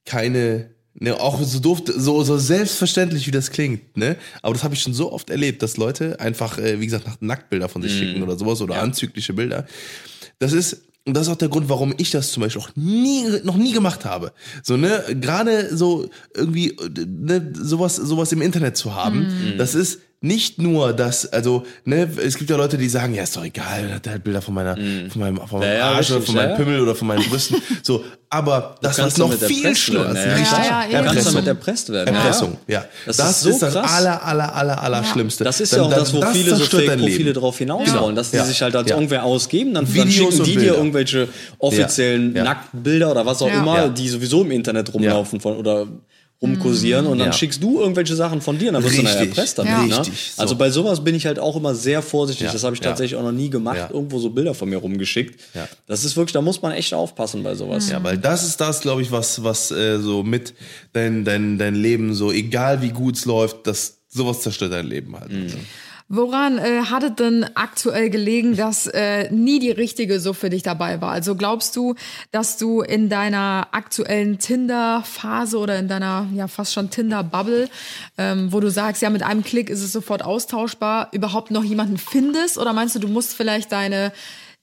keine, ne, auch so doof, so, so selbstverständlich wie das klingt, ne? Aber das habe ich schon so oft erlebt, dass Leute einfach, äh, wie gesagt, nach Nacktbilder von sich schicken oder sowas oder anzügliche Bilder. Das ist, und das ist auch der Grund, warum ich das zum Beispiel auch nie, noch nie gemacht habe. So, ne, gerade so irgendwie, äh, ne, sowas, sowas im Internet zu haben, das ist, nicht nur das, also, ne, es gibt ja Leute, die sagen, ja, ist doch egal, der hat halt Bilder von meiner, von meinem, von meinem Ja, ja, Arsch oder richtig, von meinem ja, ja. Pimmel oder von meinen Brüsten. [laughs] So, aber das, was noch viel schlimmer ist, ja, richtig, ja, ja, eben. Kannst Erpressung. damit erpresst werden. Erpressung, ja. Das Das, ist so ist das krass. aller, aller, aller, aller Schlimmste. Das ist Dann- ja auch dann- das, wo viele so Fake-Profile darauf hinaus Genau. wollen, dass die Ja. sich halt als Ja. irgendwer ausgeben, dann, dann schicken und die dir irgendwelche offiziellen Ja. nackten Bilder oder was auch Ja. immer, Ja. die sowieso im Internet rumlaufen von, oder rumkursieren und dann Ja. schickst du irgendwelche Sachen von dir und dann wirst du Richtig. erpresst damit. Ja. Ne? Richtig, so. Also bei sowas bin ich halt auch immer sehr vorsichtig. Ja. Das habe ich tatsächlich auch noch nie gemacht, irgendwo so Bilder von mir rumgeschickt. Ja. Das ist wirklich, da muss man echt aufpassen bei sowas. Ja, weil das ist das, glaube ich, was, was äh, so mit dein, dein, dein Leben so, egal wie gut es läuft, das sowas zerstört dein Leben halt. Mhm. Woran äh, hat es denn aktuell gelegen, dass äh, nie die richtige so für dich dabei war? Also glaubst du, dass du in deiner aktuellen Tinder-Phase oder in deiner ja fast schon Tinder-Bubble, ähm, wo du sagst, ja mit einem Klick ist es sofort austauschbar, überhaupt noch jemanden findest? Oder meinst du, du musst vielleicht deine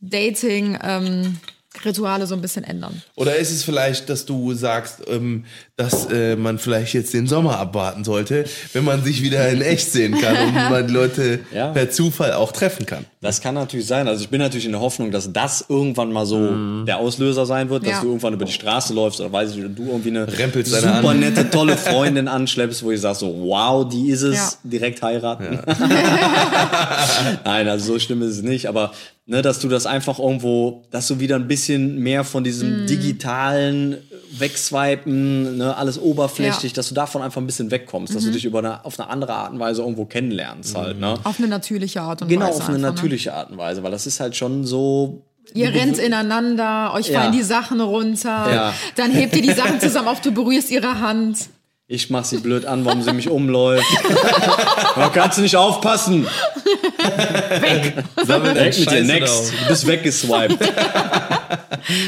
Dating ähm, Rituale so ein bisschen ändern? Oder ist es vielleicht, dass du sagst, ähm, dass äh, man vielleicht jetzt den Sommer abwarten sollte, wenn man sich wieder in echt sehen kann und [laughs] man die Leute Ja. per Zufall auch treffen kann? Das kann natürlich sein. Also ich bin natürlich in der Hoffnung, dass das irgendwann mal so der Auslöser sein wird, dass Ja. du irgendwann über die Straße läufst oder weiß ich, oder du irgendwie eine Rempelst super an. nette, tolle [laughs] Freundin anschleppst, wo ich sag so, wow, die ist es, Ja. direkt heiraten. [laughs] Nein, also so schlimm ist es nicht, aber ne, dass du das einfach irgendwo, dass du wieder ein bisschen mehr von diesem digitalen Wegswipen, ne, alles oberflächlich, Ja. dass du davon einfach ein bisschen wegkommst, dass du dich über eine, auf eine andere Art und Weise irgendwo kennenlernst halt, ne? Auf eine natürliche Art und Genau, Weise. auf eine einfach, ne? natürliche Art und Weise, weil das ist halt schon so. Ihr rennt ineinander, euch Ja. fallen die Sachen runter, Ja. dann hebt ihr die Sachen zusammen auf, du berührst ihre Hand. Ich mach sie blöd an, warum sie mich umläuft. Da kannst du nicht aufpassen. Sammel deinen Weg mit dir, next. Du bist weggeswiped.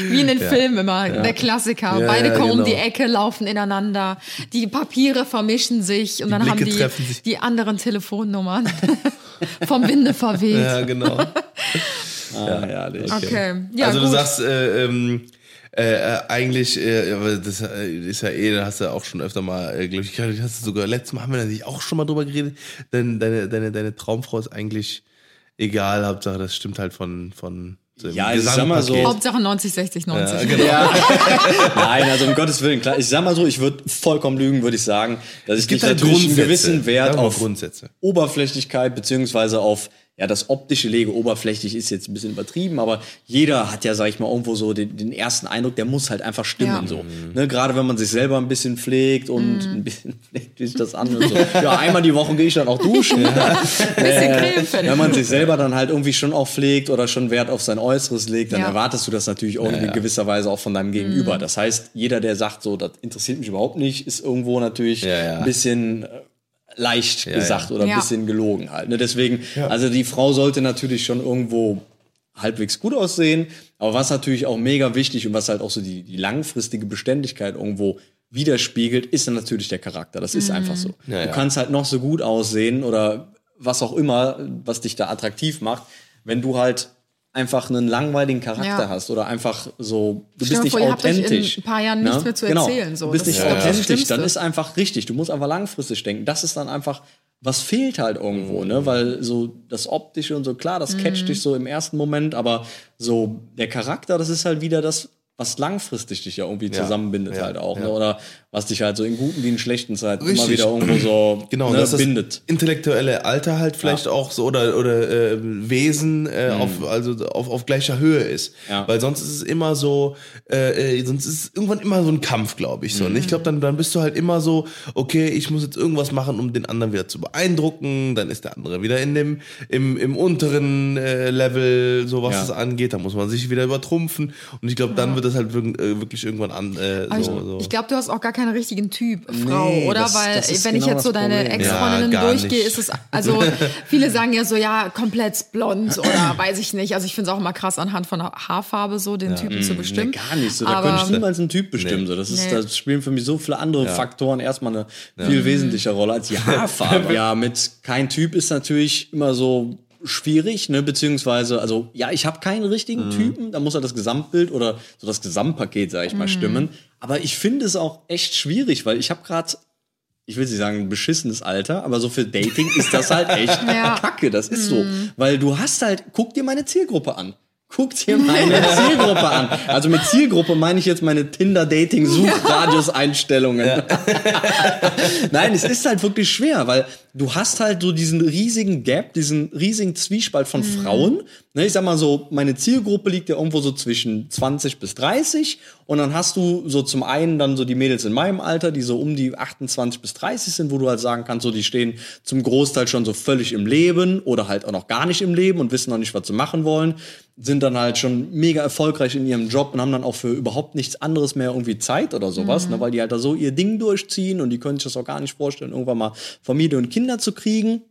Wie in den Filmen immer, der Klassiker. Ja, Beide ja, kommen um genau. die Ecke, laufen ineinander, die Papiere vermischen sich und dann haben Blicke die treffen sich. die anderen Telefonnummern [laughs] vom Winde verweht. Ja, genau. Ah, herrlich. Okay, ja also gut. du sagst, äh, ähm, äh, äh, eigentlich, äh, aber das äh, ist ja eh, da hast du auch schon öfter mal, äh, glaube ich, hast du sogar, letztes Mal haben wir natürlich auch schon mal drüber geredet, denn deine, deine, deine Traumfrau ist eigentlich egal, Hauptsache das stimmt halt von, von so Ja, also ich sag mal so-. Hauptsache 90, 60, 90. Ja, genau. Ja. [laughs] Nein, also um Gottes Willen, klar. Ich sag mal so, ich würde vollkommen lügen, würde ich sagen, dass ich Es gibt nicht halt natürlich einen gewissen Wert auf Grundsätze. Oberflächlichkeit beziehungsweise auf ja das optische lege. Oberflächlich ist jetzt ein bisschen übertrieben, aber jeder hat ja, sag ich mal, irgendwo so den, den ersten Eindruck, der muss halt einfach stimmen. Ja. So. Ne, Gerade wenn man sich selber ein bisschen pflegt und ein bisschen [laughs] pflegt sich das an und so. Ja, einmal die Woche gehe ich dann auch duschen. [laughs] Creme für Wenn man sich selber dann halt irgendwie schon auch pflegt oder schon Wert auf sein Äußeres legt, dann Ja. erwartest du das natürlich irgendwie in gewisser Weise auch von deinem Gegenüber. Das heißt, jeder, der sagt, so, das interessiert mich überhaupt nicht, ist irgendwo natürlich Ja, ja. ein bisschen leicht gesagt ja. oder ein Ja. bisschen gelogen halt. Ne? Deswegen, also die Frau sollte natürlich schon irgendwo halbwegs gut aussehen, aber was natürlich auch mega wichtig und was halt auch so die, die langfristige Beständigkeit irgendwo widerspiegelt, ist dann natürlich der Charakter. Das ist einfach so. Ja, du ja. kannst halt noch so gut aussehen oder was auch immer, was dich da attraktiv macht, wenn du halt einfach einen langweiligen Charakter Ja. hast oder einfach so, du bist nicht in authentisch. ein paar Jahren ne? nichts mehr zu genau. erzählen, so. Du bist Das nicht ja authentisch, dann ist einfach richtig. Du musst einfach langfristig denken. Das ist dann einfach, was fehlt halt irgendwo, ne? Weil so das Optische und so, klar, das Mhm. catcht dich so im ersten Moment, aber so der Charakter, das ist halt wieder das, was langfristig dich ja irgendwie zusammenbindet ja, halt auch, ja. ne? Oder was dich halt so in guten wie in schlechten Zeiten immer Richtig. wieder irgendwo so [clears throat] Genau, ne, das bindet. intellektuelle Alter halt vielleicht auch so oder oder äh, Wesen äh, auf also auf, auf gleicher Höhe ist, Mhm. Ja. weil sonst ist es immer so, äh, äh, sonst ist es irgendwann immer so ein Kampf, glaube ich so. Mhm. Und ich glaube, dann dann bist du halt immer so, okay, ich muss jetzt irgendwas machen, um den anderen wieder zu beeindrucken, dann ist der andere wieder in dem im im unteren äh, Level, so was Ja. es angeht, da muss man sich wieder übertrumpfen und ich glaube, dann wird das halt wirklich, äh, wirklich irgendwann an äh, so, ich, so. ich glaube, du hast auch gar keinen richtigen Typ, Frau, Nee, oder? das- Weil, das wenn ich genau jetzt so deine. Ex-Freundinnen Ja, durchgehe, nicht. ist es, also, [laughs] viele sagen ja so, ja, komplett blond oder [clears throat] weiß ich nicht. Also, ich finde es auch immer krass, anhand von Haarfarbe so den Typen zu bestimmen. Nee, gar nicht so. Da Aber- könnte ich niemals einen Typ bestimmen. So. Das ist, Nee. da spielen für mich so viele andere Faktoren erstmal eine viel wesentliche Rolle als die Haarfarbe. [laughs] ja, mit kein Typ ist natürlich immer so schwierig, ne, beziehungsweise, also ja, ich habe keinen richtigen Typen, da muss halt das Gesamtbild oder so das Gesamtpaket, sag ich mal, stimmen. Aber ich finde es auch echt schwierig, weil ich habe gerade ich will nicht sagen ein beschissenes Alter, aber so für Dating ist das halt [laughs] echt Ja. kacke. Das ist so. Weil du hast halt, guck dir meine Zielgruppe an. Guck dir meine [laughs] Zielgruppe an. Also mit Zielgruppe meine ich jetzt meine Tinder-Dating-Suchradius-Einstellungen. [laughs] Nein, es ist halt wirklich schwer, weil du hast halt so diesen riesigen Gap, diesen riesigen Zwiespalt von Frauen. Ne, ich sag mal so, meine Zielgruppe liegt ja irgendwo so zwischen 20 bis 30 und dann hast du so zum einen dann so die Mädels in meinem Alter, die so um die 28 bis 30 sind, wo du halt sagen kannst, so die stehen zum Großteil schon so völlig im Leben oder halt auch noch gar nicht im Leben und wissen noch nicht, was sie machen wollen, sind dann halt schon mega erfolgreich in ihrem Job und haben dann auch für überhaupt nichts anderes mehr irgendwie Zeit oder sowas, ne, weil die halt da so ihr Ding durchziehen und die können sich das auch gar nicht vorstellen, irgendwann mal Familie und Kinder zu kriegen.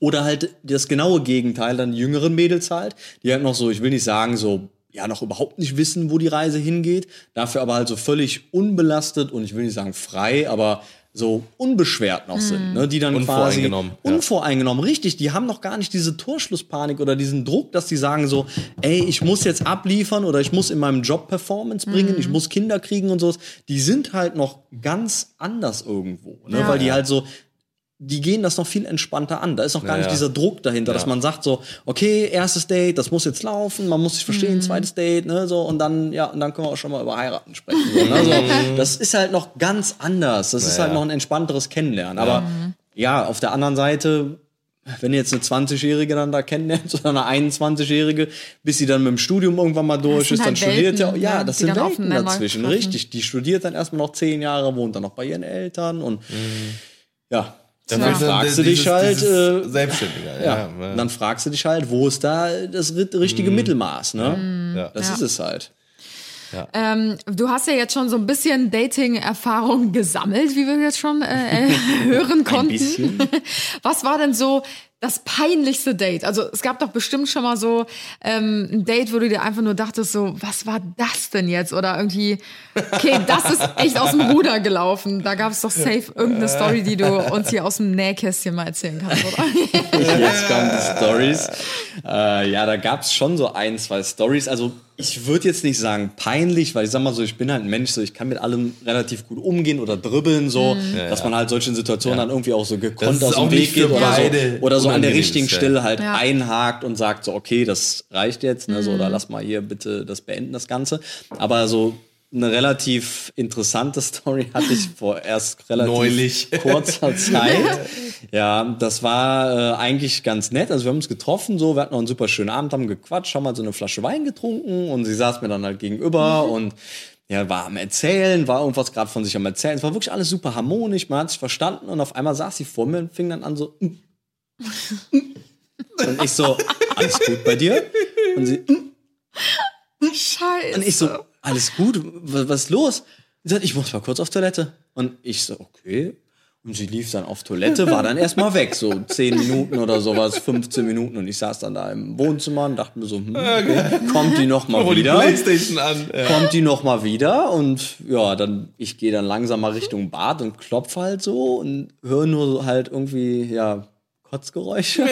Oder halt das genaue Gegenteil, dann die jüngeren Mädels halt, die halt noch so, ich will nicht sagen, so, ja, noch überhaupt nicht wissen, wo die Reise hingeht, dafür aber halt so völlig unbelastet und ich will nicht sagen frei, aber so unbeschwert noch sind, ne, die dann Unvoreingenommen, quasi ja. unvoreingenommen, richtig, die haben noch gar nicht diese Torschlusspanik oder diesen Druck, dass die sagen so, ey, ich muss jetzt abliefern oder ich muss in meinem Job Performance bringen, ich muss Kinder kriegen und sowas, die sind halt noch ganz anders irgendwo, ne, Ja. weil die halt so, die gehen das noch viel entspannter an. Da ist noch gar Ja, nicht ja. dieser Druck dahinter, dass man sagt so, okay, erstes Date, das muss jetzt laufen, man muss sich verstehen, zweites Date, ne, so und dann ja, und dann können wir auch schon mal über heiraten sprechen, so, ne, so. Das ist halt noch ganz anders. Das ist Ja, halt ja. noch ein entspannteres Kennenlernen, aber ja, auf der anderen Seite wenn du jetzt eine 20-Jährige dann da kennenlernst [laughs] oder eine 21-Jährige, bis sie dann mit dem Studium irgendwann mal durch ist, dann halt studiert ja, Welten, ja, ja, das sind dann Welten dazwischen, richtig. Die studiert dann erstmal noch zehn Jahre, wohnt dann noch bei ihren Eltern und ja, dann dann fragst du dieses- dich halt, dieses äh, Selbstständiger. ja, Ja, ja. dann fragst du dich halt, wo ist da das ri- richtige Mittelmaß, ne? Ja. Das Ja. ist es halt. Ähm, du hast ja jetzt schon so ein bisschen Dating-Erfahrung gesammelt, wie wir jetzt schon äh, [laughs] hören konnten. bisschen. Was war denn so das peinlichste Date? Also es gab doch bestimmt schon mal so ähm, ein Date, wo du dir einfach nur dachtest, so, was war das denn jetzt? Oder irgendwie, okay, das ist echt aus dem Ruder gelaufen. Da gab es doch safe irgendeine Story, die du uns hier aus dem Nähkästchen mal erzählen kannst, oder? Jetzt kommen die Stories. Äh, ja, da gab es schon so ein, zwei Stories. Also ich würde jetzt nicht sagen peinlich, weil ich sag mal so, ich bin halt ein Mensch, so ich kann mit allem relativ gut umgehen oder dribbeln, so, dass man halt solchen Situationen dann irgendwie auch so gekonnt ist aus dem Weg geht oder so, oder so an der richtigen. Stelle halt Ja. einhakt und sagt so, okay, das reicht jetzt, ne, so, oder lass mal hier bitte das beenden, das Ganze. Aber so eine relativ interessante [laughs] Story hatte ich vor erst relativ Neulich. [laughs] kurzer Zeit. Ja, das war äh, eigentlich ganz nett. Also wir haben uns getroffen, so, wir hatten noch einen super schönen Abend, haben gequatscht, haben halt so eine Flasche Wein getrunken und sie saß mir dann halt gegenüber und ja, war am Erzählen, war irgendwas gerade von sich am Erzählen. Es war wirklich alles super harmonisch, man hat sich verstanden und auf einmal saß sie vor mir und fing dann an so. Und ich so, alles gut bei dir? Und sie. Scheiße. und ich so, alles gut, was, was ist los? Sie sagt, ich muss mal kurz auf Toilette. Und ich so, okay. Und sie lief dann auf Toilette, war dann erstmal weg, so 10 Minuten oder sowas, 15 Minuten. Und ich saß dann da im Wohnzimmer und dachte mir so, hm, okay, kommt die noch mal Hol die wieder? Playstation an. Ja. Kommt die noch mal wieder? Und ja, dann, ich gehe dann langsam mal Richtung Bad und klopfe halt so und höre nur so halt irgendwie, ja, Kotzgeräusche.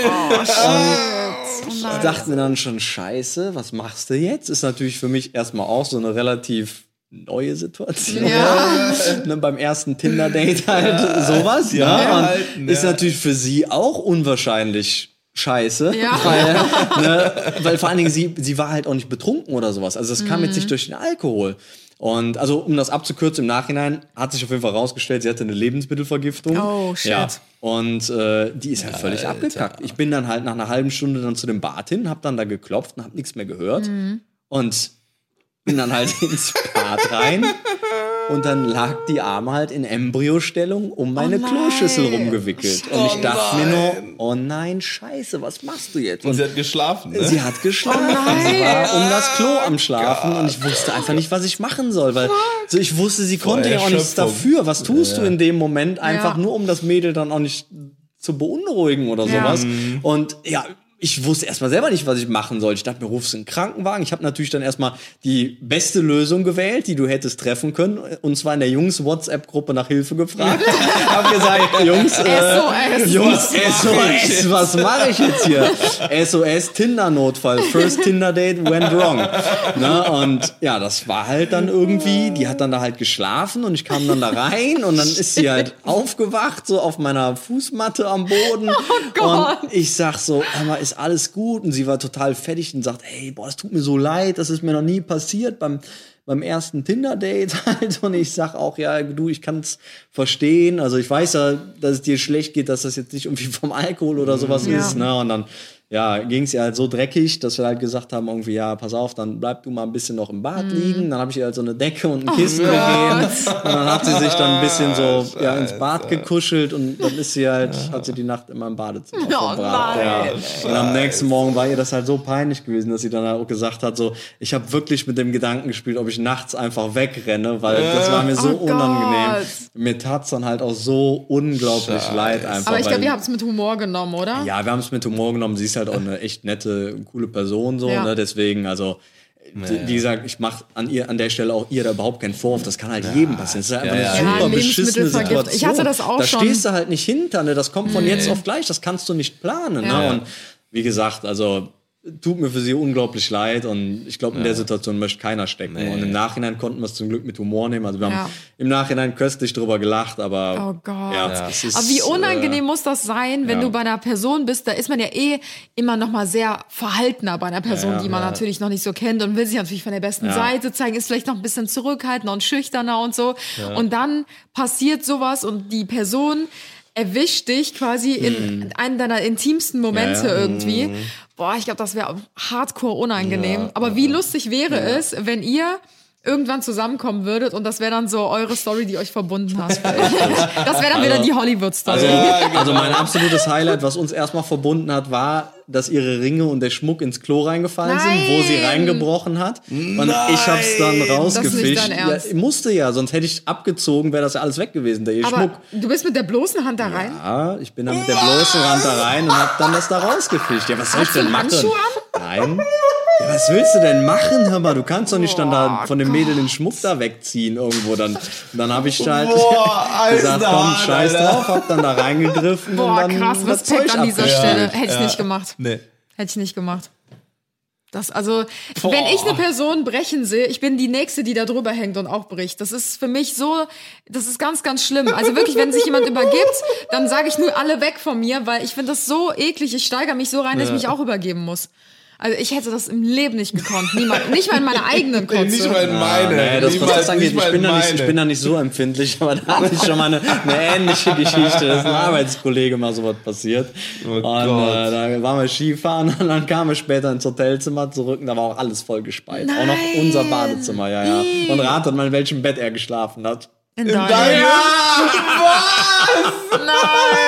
Ich dachte mir dann schon, scheiße, was machst du jetzt? Ist natürlich für mich erstmal auch so eine relativ neue Situation. Ja. [laughs] ne, beim ersten Tinder-Date halt sowas. Ja, ne? Und halten, ist ja. natürlich für sie auch unwahrscheinlich scheiße. Ja. [laughs] Weil, ne, weil vor allen Dingen sie, sie war halt auch nicht betrunken oder sowas. Also das kam jetzt nicht durch den Alkohol. Und also, um das abzukürzen, im Nachhinein hat sich auf jeden Fall rausgestellt, sie hatte eine Lebensmittelvergiftung. Oh, shit. Ja. Und äh, die ist halt völlig abgekackt. Ich bin dann halt nach einer halben Stunde dann zu dem Bad hin, hab dann da geklopft und hab nichts mehr gehört. Und bin dann halt [laughs] ins Bad rein. Und dann lag die Arme halt in Embryostellung um meine nein. Kloschüssel rumgewickelt. Und ich Oh dachte mir nur, nein. oh nein, scheiße, was machst du jetzt? Und Und sie hat geschlafen, ne? Sie hat geschlafen. sie war um das Klo am Schlafen und ich wusste einfach nicht, was ich machen soll, weil so ich wusste, sie konnte ja auch nichts dafür. Was tust du in dem Moment einfach Ja. nur, um das Mädel dann auch nicht zu beunruhigen oder Ja. sowas? Und ja, ich wusste erstmal selber nicht, was ich machen soll. Ich dachte mir, rufst du einen Krankenwagen. Ich habe natürlich dann erstmal die beste Lösung gewählt, die du hättest treffen können. Und zwar in der Jungs-WhatsApp-Gruppe nach Hilfe gefragt. [laughs] hab gesagt, Jungs, äh, SOS. Jungs, [laughs] SOS, was mache ich jetzt hier? SOS Tinder-Notfall. First Tinder-Date went wrong. Ne? Und ja, das war halt dann irgendwie, die hat dann da halt geschlafen und ich kam dann da rein und dann ist sie halt aufgewacht, so auf meiner Fußmatte am Boden. Gott. Und ich sag so, Emma, ist alles gut? Und sie war total fertig und sagt, hey, boah, das tut mir so leid, das ist mir noch nie passiert beim, beim ersten Tinder-Date halt. [laughs] Und ich sag auch, ja, du, ich kann's verstehen. Also ich weiß ja, dass es dir schlecht geht, dass das jetzt nicht irgendwie vom Alkohol oder sowas Ja. ist. Ne? Und dann ja, ging es ihr halt so dreckig, dass wir halt gesagt haben, irgendwie, ja, pass auf, dann bleib du mal ein bisschen noch im Bad liegen. Dann habe ich ihr halt so eine Decke und ein Kissen gegeben. Und dann hat sie sich dann ein bisschen so [laughs] ja, ins Bad gekuschelt und dann ist sie halt, hat sie die Nacht in meinem Badezimmer Oh verbracht. Ja. Und am nächsten Morgen war ihr das halt so peinlich gewesen, dass sie dann halt auch gesagt hat, so, ich habe wirklich mit dem Gedanken gespielt, ob ich nachts einfach wegrenne, weil das war mir so Oh Gott. unangenehm. Mir tat's dann halt auch so unglaublich leid einfach. Aber ich glaube, ihr habt es mit Humor genommen, oder? ja, wir haben es mit Humor genommen. Sie ist halt auch eine echt nette, coole Person so, Ja. ne? Deswegen, also wie gesagt, ich mache an ihr an der Stelle auch ihr da überhaupt keinen Vorwurf. Das kann halt jedem passieren. Das ist halt einfach ja. eine Ja, super beschissene. Situation. Ich hatte das auch da schon. stehst du halt nicht hinter, ne? Das kommt von jetzt auf gleich. Das kannst du nicht planen. Ja. Ne? Und wie gesagt, also tut mir für sie unglaublich leid und ich glaube, in der Situation möchte keiner stecken. Und im Nachhinein konnten wir es zum Glück mit Humor nehmen. Also wir haben Ja. im Nachhinein köstlich drüber gelacht, aber Oh Gott. ja, es ist, Aber wie äh, unangenehm muss das sein, wenn ja. du bei einer Person bist? Da ist man ja eh immer noch mal sehr verhaltener bei einer Person, Ja, ja, die man ja. natürlich noch nicht so kennt und will sich natürlich von der besten Ja. Seite zeigen, ist vielleicht noch ein bisschen zurückhaltender und schüchterner und so. Und dann passiert sowas und die Person erwischt dich quasi in einen deiner intimsten Momente. Ja, ja. irgendwie. Boah, ich glaube, das wäre hardcore unangenehm. Aber wie lustig wäre es, wenn ihr irgendwann zusammenkommen würdet und das wäre dann so eure Story, die euch verbunden hat. [laughs] das wäre dann wieder die Hollywood-Story. Also, also mein absolutes Highlight, was uns erstmal verbunden hat, war, dass ihre Ringe und der Schmuck ins Klo reingefallen sind, wo sie Nein! reingebrochen hat. Und ich hab's dann rausgefischt. dein Ja, musste ja, sonst hätte ich abgezogen, wäre das ja alles weg gewesen, der ihr Aber Schmuck. du bist mit der bloßen Hand da rein? Ja, ich bin dann mit der bloßen Hand da rein und hab dann das da rausgefischt. Ja, was soll ich denn machen? Nein. Ja, was willst du denn machen? Hör mal, du kannst doch nicht dann da von dem Mädel den Schmuck da wegziehen irgendwo. Dann, dann habe ich halt Boah, [laughs] gesagt, komm, scheiß Alter. drauf, hab dann da reingegriffen Boah, und dann krass, Respekt Zeug an dieser. Stelle. Hätte ich nicht gemacht. Nee. Hätte ich nicht gemacht. Das, also, wenn ich eine Person brechen sehe, ich bin die Nächste, die da drüber hängt und auch bricht. Das ist für mich so, das ist ganz, ganz schlimm. Also wirklich, wenn sich jemand übergibt, dann sage ich nur alle weg von mir, weil ich finde das so eklig. Ich steigere mich so rein, dass ich mich auch übergeben muss. Also ich hätte das im Leben nicht gekonnt. Niemand, nicht mal in meiner eigenen [laughs] Kotze. Nicht mal in meine. Nee, das, was das angeht, ich bin, in da nicht, ich bin da nicht so empfindlich, aber da hatte ich schon mal eine, eine ähnliche Geschichte. Da ist ein Arbeitskollege mal sowas passiert. Oh und Gott. äh, da waren wir Skifahren und dann kamen wir später ins Hotelzimmer zurück und da war auch alles voll gespeit. Auch noch Nein. unser Badezimmer, ja, ja. Und ratet mal, in welchem Bett er geschlafen hat. In deinem- [laughs]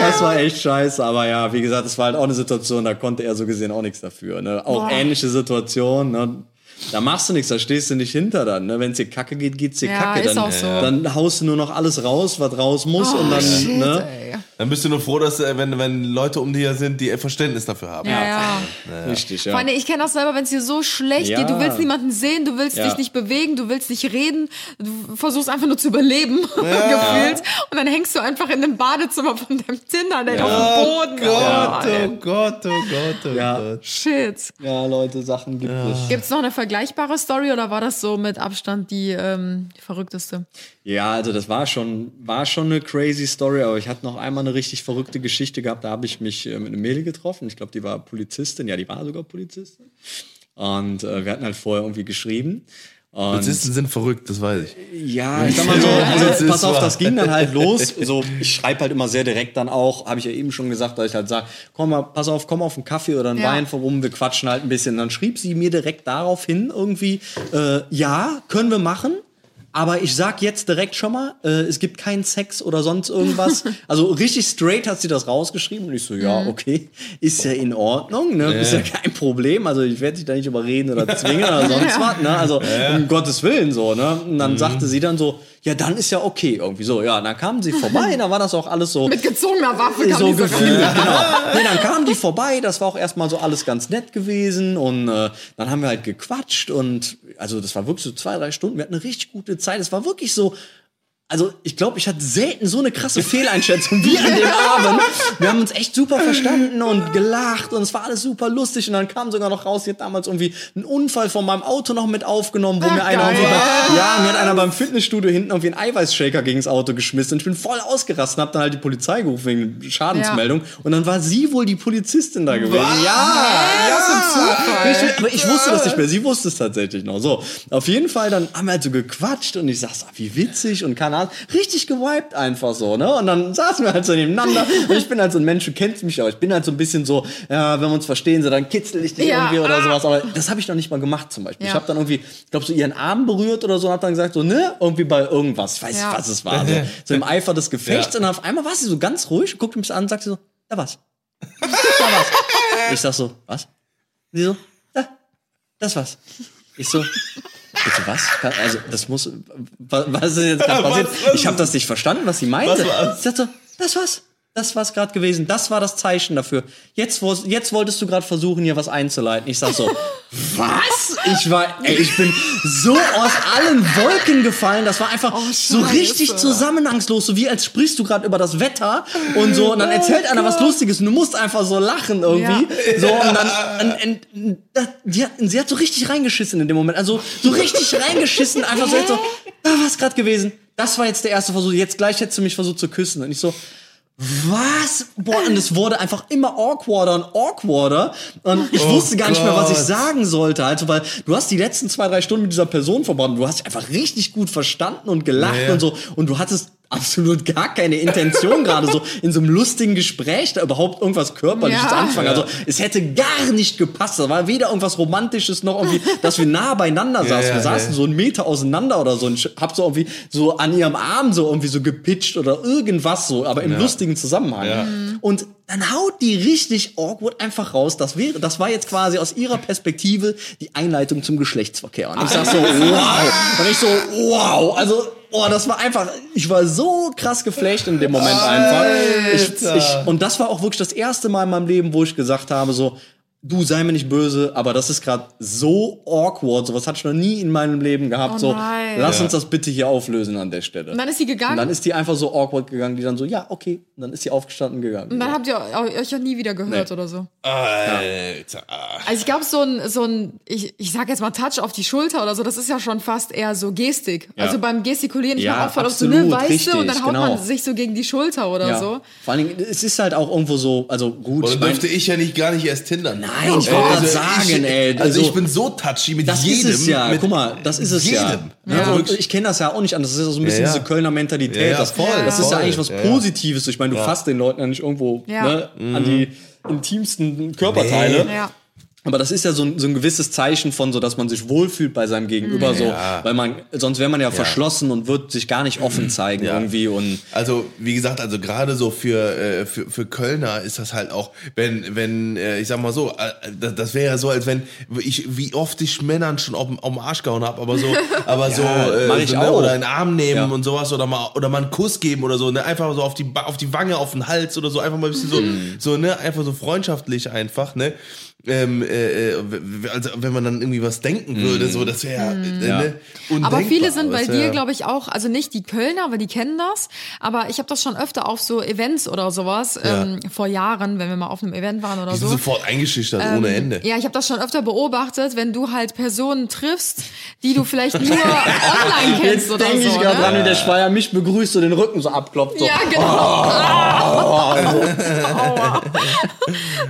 Das war echt scheiße, aber ja, wie gesagt, es war halt auch eine Situation, da konnte er so gesehen auch nichts dafür. Ne? Auch Boah. ähnliche Situation, ne? Da machst du nichts, da stehst du nicht hinter dann. Ne? Wenn es dir kacke geht, geht's dir Ja, kacke. ist Dann, auch so. dann haust du nur noch alles raus, was raus muss und dann, Shit, ne? ey. Dann bist du nur froh, dass äh, wenn, wenn Leute um dir sind, die Verständnis dafür haben. Ja, ja. Richtig, ja. Vor allem, ich kenne das selber, wenn es dir so schlecht Ja. geht, du willst niemanden sehen, du willst Ja. dich nicht bewegen, du willst nicht reden, du versuchst einfach nur zu überleben, [laughs] gefühlt. Und dann hängst du einfach in dem Badezimmer von deinem Tinder, der auf dem Boden. Gott, Oh, oh Gott, oh Gott, oh Ja. Gott. Shit. ja, Leute, Sachen gibt es. Gibt es noch eine vergleichbare Story oder war das so mit Abstand die, ähm, die verrückteste? Ja, also das war schon, war schon eine crazy Story, aber ich hatte noch einmal eine richtig verrückte Geschichte gehabt. Da habe ich mich äh, mit einem Mädel getroffen. Ich glaube, die war Polizistin. Ja, die war sogar Polizistin. Und äh, wir hatten halt vorher irgendwie geschrieben. Und Polizisten sind verrückt, das weiß ich. Ja, ich sag mal so, also, pass auf, das ging dann halt [laughs] los. So, ich schreibe halt immer sehr direkt dann auch, habe ich ja eben schon gesagt, dass ich halt sage, komm mal, pass auf, komm auf einen Kaffee oder einen Ja. Wein vorum, wir quatschen halt ein bisschen. Dann schrieb sie mir direkt darauf hin irgendwie, äh, ja, können wir machen. Aber ich sag jetzt direkt schon mal, äh, es gibt keinen Sex oder sonst irgendwas. [laughs] Also richtig straight hat sie das rausgeschrieben. Und ich so, ja, okay, ist ja in Ordnung, ne? Ist ja kein Problem. Also ich werde dich da nicht überreden oder [laughs] zwingen oder sonst was, ne? Also um Gottes Willen so, ne? Und dann sagte sie dann so, ja, dann ist ja okay, irgendwie so. Ja, dann kamen sie vorbei, [laughs] dann war das auch alles so Mit gezogener Waffe kam so gefühlt, genau. [laughs] Nee, dann kamen die vorbei, das war auch erstmal so alles ganz nett gewesen und äh, dann haben wir halt gequatscht und also das war wirklich so zwei, drei Stunden, wir hatten eine richtig gute Zeit, es war wirklich so, also ich glaube, ich hatte selten so eine krasse Fehleinschätzung wie an dem Abend. Wir haben uns echt super verstanden und gelacht und es war alles super lustig und dann kam sogar noch raus, hat damals irgendwie einen Unfall von meinem Auto noch mit aufgenommen, wo Ah, mir einer geil. irgendwie bei, ja, mir hat einer beim Fitnessstudio hinten irgendwie einen Eiweißshaker gegen das Auto geschmissen und ich bin voll ausgerastet und hab dann halt die Polizei gerufen wegen Schadensmeldung und dann war sie wohl die Polizistin da gewesen. Ja, Was ein Zufall. ich, aber ich wusste das nicht mehr, sie wusste es tatsächlich noch. So, auf jeden Fall, dann haben wir halt so gequatscht und ich sag's, ah, wie witzig und keine Ahnung, richtig gewiped einfach so, ne? Und dann saßen wir halt so nebeneinander und ich bin halt so ein Mensch, du kennst mich auch, ich bin halt so ein bisschen so, ja, wenn wir uns verstehen, so dann kitzel ich dich Ja, irgendwie oder ah. sowas, aber das habe ich noch nicht mal gemacht zum Beispiel. Ich Ja. habe dann irgendwie, ich glaube, so ihren Arm berührt oder so und hab dann gesagt, so, ne, irgendwie bei irgendwas, ich weiß Ja. nicht, was es war, so, [laughs] so im Eifer des Gefechts und dann auf einmal war sie so ganz ruhig, guckte mich an und sagte so, da was. Da was. Ich sag so, was? Sie so, da, das war's. Ich so, bitte was? Also, das muss, was, ist jetzt gerade [laughs] passiert? Ich habe das nicht verstanden, was sie meinte. Was war's? Ich sagte, das war's. Das war's gerade gewesen. Das war das Zeichen dafür. Jetzt, jetzt wolltest du gerade versuchen, hier was einzuleiten. Ich sag so, [laughs] was? Ich war, ey, ich bin so aus allen Wolken gefallen. Das war einfach so Scheiße. richtig zusammenhangslos, so wie als sprichst du gerade über das Wetter und so. Und dann erzählt einer was Lustiges und du musst einfach so lachen irgendwie. So, und dann, und, und, das, die hat, sie hat so richtig reingeschissen in dem Moment. Also so richtig [laughs] reingeschissen, einfach so, jetzt so, da war es gerade gewesen. Das war jetzt der erste Versuch. Jetzt gleich hättest du mich versucht zu küssen. Und ich so, was? Boah, und es wurde einfach immer awkwarder und awkwarder. Und ich wusste gar nicht mehr, was ich Gott. sagen sollte. Also, weil du hast die letzten zwei, drei Stunden mit dieser Person verbracht und du hast dich einfach richtig gut verstanden und gelacht Ja, ja. und so. Und du hattest absolut gar keine Intention [laughs] gerade so in so einem lustigen Gespräch da überhaupt irgendwas Körperliches Ja. anfangen. Also es hätte gar nicht gepasst. Da war weder irgendwas Romantisches noch irgendwie, dass wir nah beieinander [laughs] saßen. ja, wir saßen ja. so einen Meter auseinander oder so und ich hab so irgendwie so an ihrem Arm so irgendwie so gepitcht oder irgendwas so, aber im lustigen Zusammenhang. Ja. Und dann haut die richtig awkward einfach raus. Das wäre, das war jetzt quasi aus ihrer Perspektive die Einleitung zum Geschlechtsverkehr. Und ich sag so, wow. Und ich so, wow. Also, oh, das war einfach, ich war so krass geflasht in dem Moment einfach. Ich, Alter. ich, und das war auch wirklich das erste Mal in meinem Leben, wo ich gesagt habe, so, du sei mir nicht böse, aber das ist gerade so awkward. Sowas hatte ich noch nie in meinem Leben gehabt. Oh so, nein. lass Ja. uns das bitte hier auflösen an der Stelle. Und dann ist sie gegangen. Und dann ist die einfach so awkward gegangen, die dann so, ja, okay. Und dann ist sie aufgestanden gegangen. Und dann habt ihr euch ja nie wieder gehört Nee. oder so. Alter. Also ich glaube, so ein, so ein, ich, ich sag jetzt mal Touch auf die Schulter oder so, das ist ja schon fast eher so Gestik. Ja. Also beim Gestikulieren, ich Ja, mach auch voll auf so, ne, weißt richtig, du, und dann haut genau. man sich so gegen die Schulter oder ja. so. Vor allen Dingen, es ist halt auch irgendwo so, also gut. Und ich dann mein- dürfte ich ja nicht gar nicht erst tindern. Nein, ich wollte gerade sagen, ey, Also, also- ich bin so touchy mit Das jedem. ist es ja, guck mal, das ist es ja. jedem. ja. Also und wirklich- ich kenne das ja auch nicht anders. Das ist ja so ein bisschen Ja, ja. diese Kölner Mentalität. Ja, ja, das, voll, das ist ja eigentlich was Ja, ja. Positives. Ich meine, du fasst den Leuten ja nicht irgendwo Ja. ne, an die intimsten Körperteile. Nee. Ja. Aber das ist ja so ein, so ein gewisses Zeichen von so, dass man sich wohlfühlt bei seinem Gegenüber, so, Ja. weil man, sonst wäre man ja, verschlossen und wird sich gar nicht offen zeigen Ja. irgendwie und Also, wie gesagt, also gerade so für, äh, für, für Kölner ist das halt auch, wenn, wenn, äh, ich sag mal so, äh, das, das wäre ja so, als wenn ich, wie oft ich Männern schon auf, auf den Arsch gehauen habe, aber so, [laughs] aber so, äh, so, ne, oder in den Arm nehmen Ja. und sowas oder mal, oder mal einen Kuss geben oder so, ne, einfach so auf die, auf die Wange, auf den Hals oder so, einfach mal ein bisschen so, Mhm. so, ne, einfach so freundschaftlich einfach, ne. Ähm, äh, äh, also wenn man dann irgendwie was denken würde, so das wäre äh, Ja. ne, Aber viele sind bei dir, glaube ich, auch, also nicht die Kölner, aber die kennen das. Aber ich habe das schon öfter auf so Events oder sowas ähm, vor Jahren, wenn wir mal auf einem Event waren oder die sind so. sofort eingeschüchtert ohne Ende. Ja, ich habe das schon öfter beobachtet, wenn du halt Personen triffst, die du vielleicht nur [laughs] online kennst jetzt oder denke so. ich gerade ne? dran, wie der Schweier mich begrüßt und den Rücken so abklopft. So. Ja, genau. Ah. [laughs] Aua.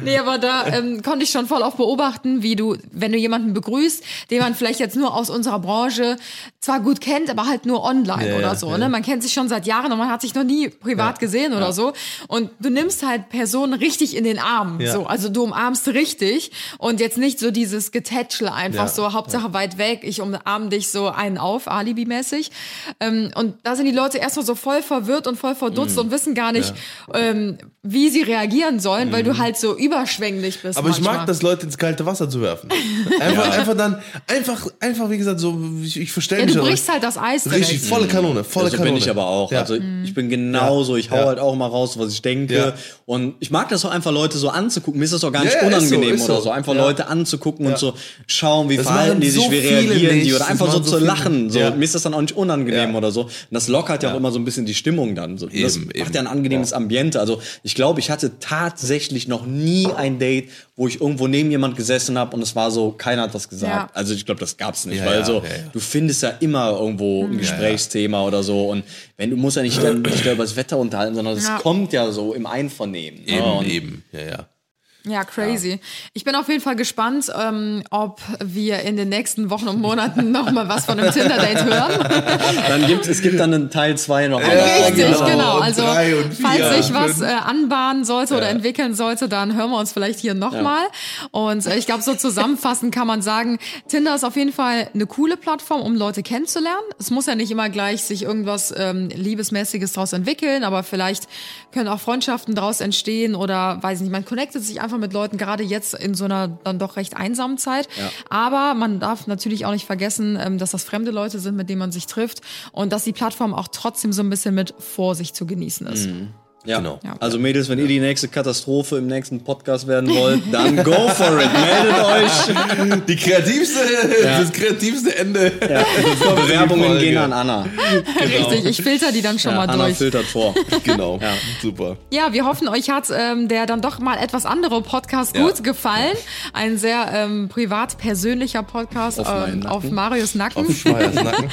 nee, aber da ähm, konnte ich schon schon voll oft beobachten, wie du, wenn du jemanden begrüßt, den man vielleicht jetzt nur aus unserer Branche zwar gut kennt, aber halt nur online Ja, oder ja, so. ja. Ne? Man kennt sich schon seit Jahren und man hat sich noch nie privat gesehen oder so. Und du nimmst halt Personen richtig in den Arm. Ja. So. Also du umarmst richtig und jetzt nicht so dieses Getätschel einfach Ja. so, Hauptsache weit weg, ich umarme dich so einen auf, Alibi-mäßig. Ähm, und da sind die Leute erstmal so voll verwirrt und voll verdutzt Mhm. und wissen gar nicht, ähm, wie sie reagieren sollen, weil du halt so überschwänglich bist. Mhm. Aber ich manchmal. mag das, Leute ins kalte Wasser zu werfen. [laughs] Einfach, einfach dann, einfach, einfach, wie gesagt, so, ich, ich verstelle Ja, mich du brichst halt das Eis direkt. Richtig, volle Kanone, volle so Kanone. bin ich aber auch. Ja. Also ich bin genauso, ich hau Ja. halt auch mal raus, was ich denke. Ja. Und ich mag das auch einfach, Leute so anzugucken. Mir ist das auch gar nicht Ja, ja, ist so, unangenehm ist oder so. Einfach Ja. Leute anzugucken Ja. und so schauen, wie Das verhalten die sich, so wie reagieren die nicht. oder Das einfach so so zu lachen. So, Ja. Mir ist das dann auch nicht unangenehm Ja. oder so. Und das lockert ja, Ja. auch immer so ein bisschen die Stimmung dann. So, das Eben, macht eben. ja ein angenehmes Ambiente. Also ich glaube, ich hatte tatsächlich noch nie ein Date, wo ich irgendwo neben jemand gesessen habe und es war so, keiner hat was gesagt. Ja. Also ich glaube, das gab's nicht, Ja, weil ja, so, ja, ja. du findest ja immer irgendwo ein Gesprächsthema oder so und wenn du musst ja nicht dann dich da über das Wetter unterhalten, sondern es Ja. kommt ja so im Einvernehmen. ne? Eben, eben, ja, ja. Ja, crazy. Ich bin auf jeden Fall gespannt, ähm, ob wir in den nächsten Wochen und Monaten noch mal was von einem [laughs] Tinder-Date hören. Dann gibt es gibt dann einen Teil 2 noch. Richtig, genau. genau. Also falls sich was äh, anbahnen sollte oder entwickeln sollte, dann hören wir uns vielleicht hier nochmal. Und äh, ich glaube, so zusammenfassend kann man sagen, Tinder ist auf jeden Fall eine coole Plattform, um Leute kennenzulernen. Es muss ja nicht immer gleich sich irgendwas ähm, Liebesmäßiges daraus entwickeln, aber vielleicht können auch Freundschaften daraus entstehen oder weiß ich nicht, man connectet sich einfach mit Leuten, gerade jetzt in so einer dann doch recht einsamen Zeit. Aber man darf natürlich auch nicht vergessen, ähm, dass das fremde Leute sind, mit denen man sich trifft und dass die Plattform auch trotzdem so ein bisschen mit Vorsicht zu genießen ist. Ja. Genau. Ja. Also Mädels, wenn ihr die nächste Katastrophe im nächsten Podcast werden wollt, dann go for it. Meldet euch. Die kreativste, das kreativste Ende. Ja. Bewerbungen gehen an Anna. Richtig, ich filter die dann schon mal Anna durch. filtert vor. Genau, super. Ja, wir hoffen, euch hat ähm, der dann doch mal etwas andere Podcast Ja. gut gefallen. Ein sehr ähm, privat persönlicher Podcast Auf ähm, auf. Marius Nacken. Auf Schmeiers Nacken.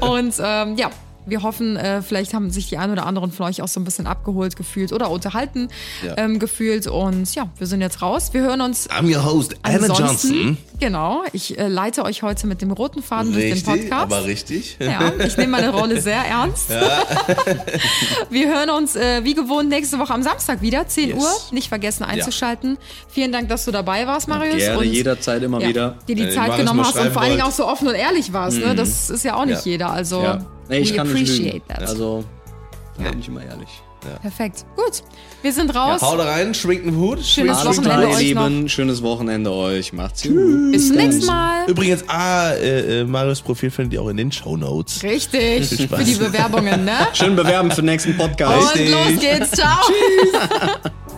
Ja. Und ähm, ja, wir hoffen, äh, vielleicht haben sich die ein oder anderen von euch auch so ein bisschen abgeholt gefühlt oder unterhalten Ja. ähm, gefühlt. Und ja, wir sind jetzt raus. Wir hören uns I'm your host, Anna. Johnson. Genau, ich äh, leite euch heute mit dem roten Faden durch den Richtig, Podcast. aber richtig. Ja, ich nehme meine Rolle sehr ernst. [laughs] Wir hören uns äh, wie gewohnt nächste Woche am Samstag wieder, 10 Yes. Uhr. Nicht vergessen einzuschalten. Vielen Dank, dass du dabei warst, Marius. Gerne, und jederzeit immer ja, wieder. dir die Zeit genommen hast und vor allen Dingen auch so offen und ehrlich warst. Ne? Das ist ja auch nicht Ja. jeder. Also, Ja. Nee, ich we kann nicht appreciate lügen. that. Also, da bin ich immer ehrlich. Perfekt. Gut, wir sind raus. Haut rein, schwingt den Hut. Schönes Alles Wochenende klar, euch ihr noch. Lieben. Schönes Wochenende euch. Macht's gut. Bis zum nächsten Mal. Übrigens, ah, äh, äh, Marius Profil findet ihr auch in den Shownotes. Richtig, Spaß. für die Bewerbungen, ne? Schön bewerben für den nächsten Podcast. Und los geht's. Ciao. [laughs]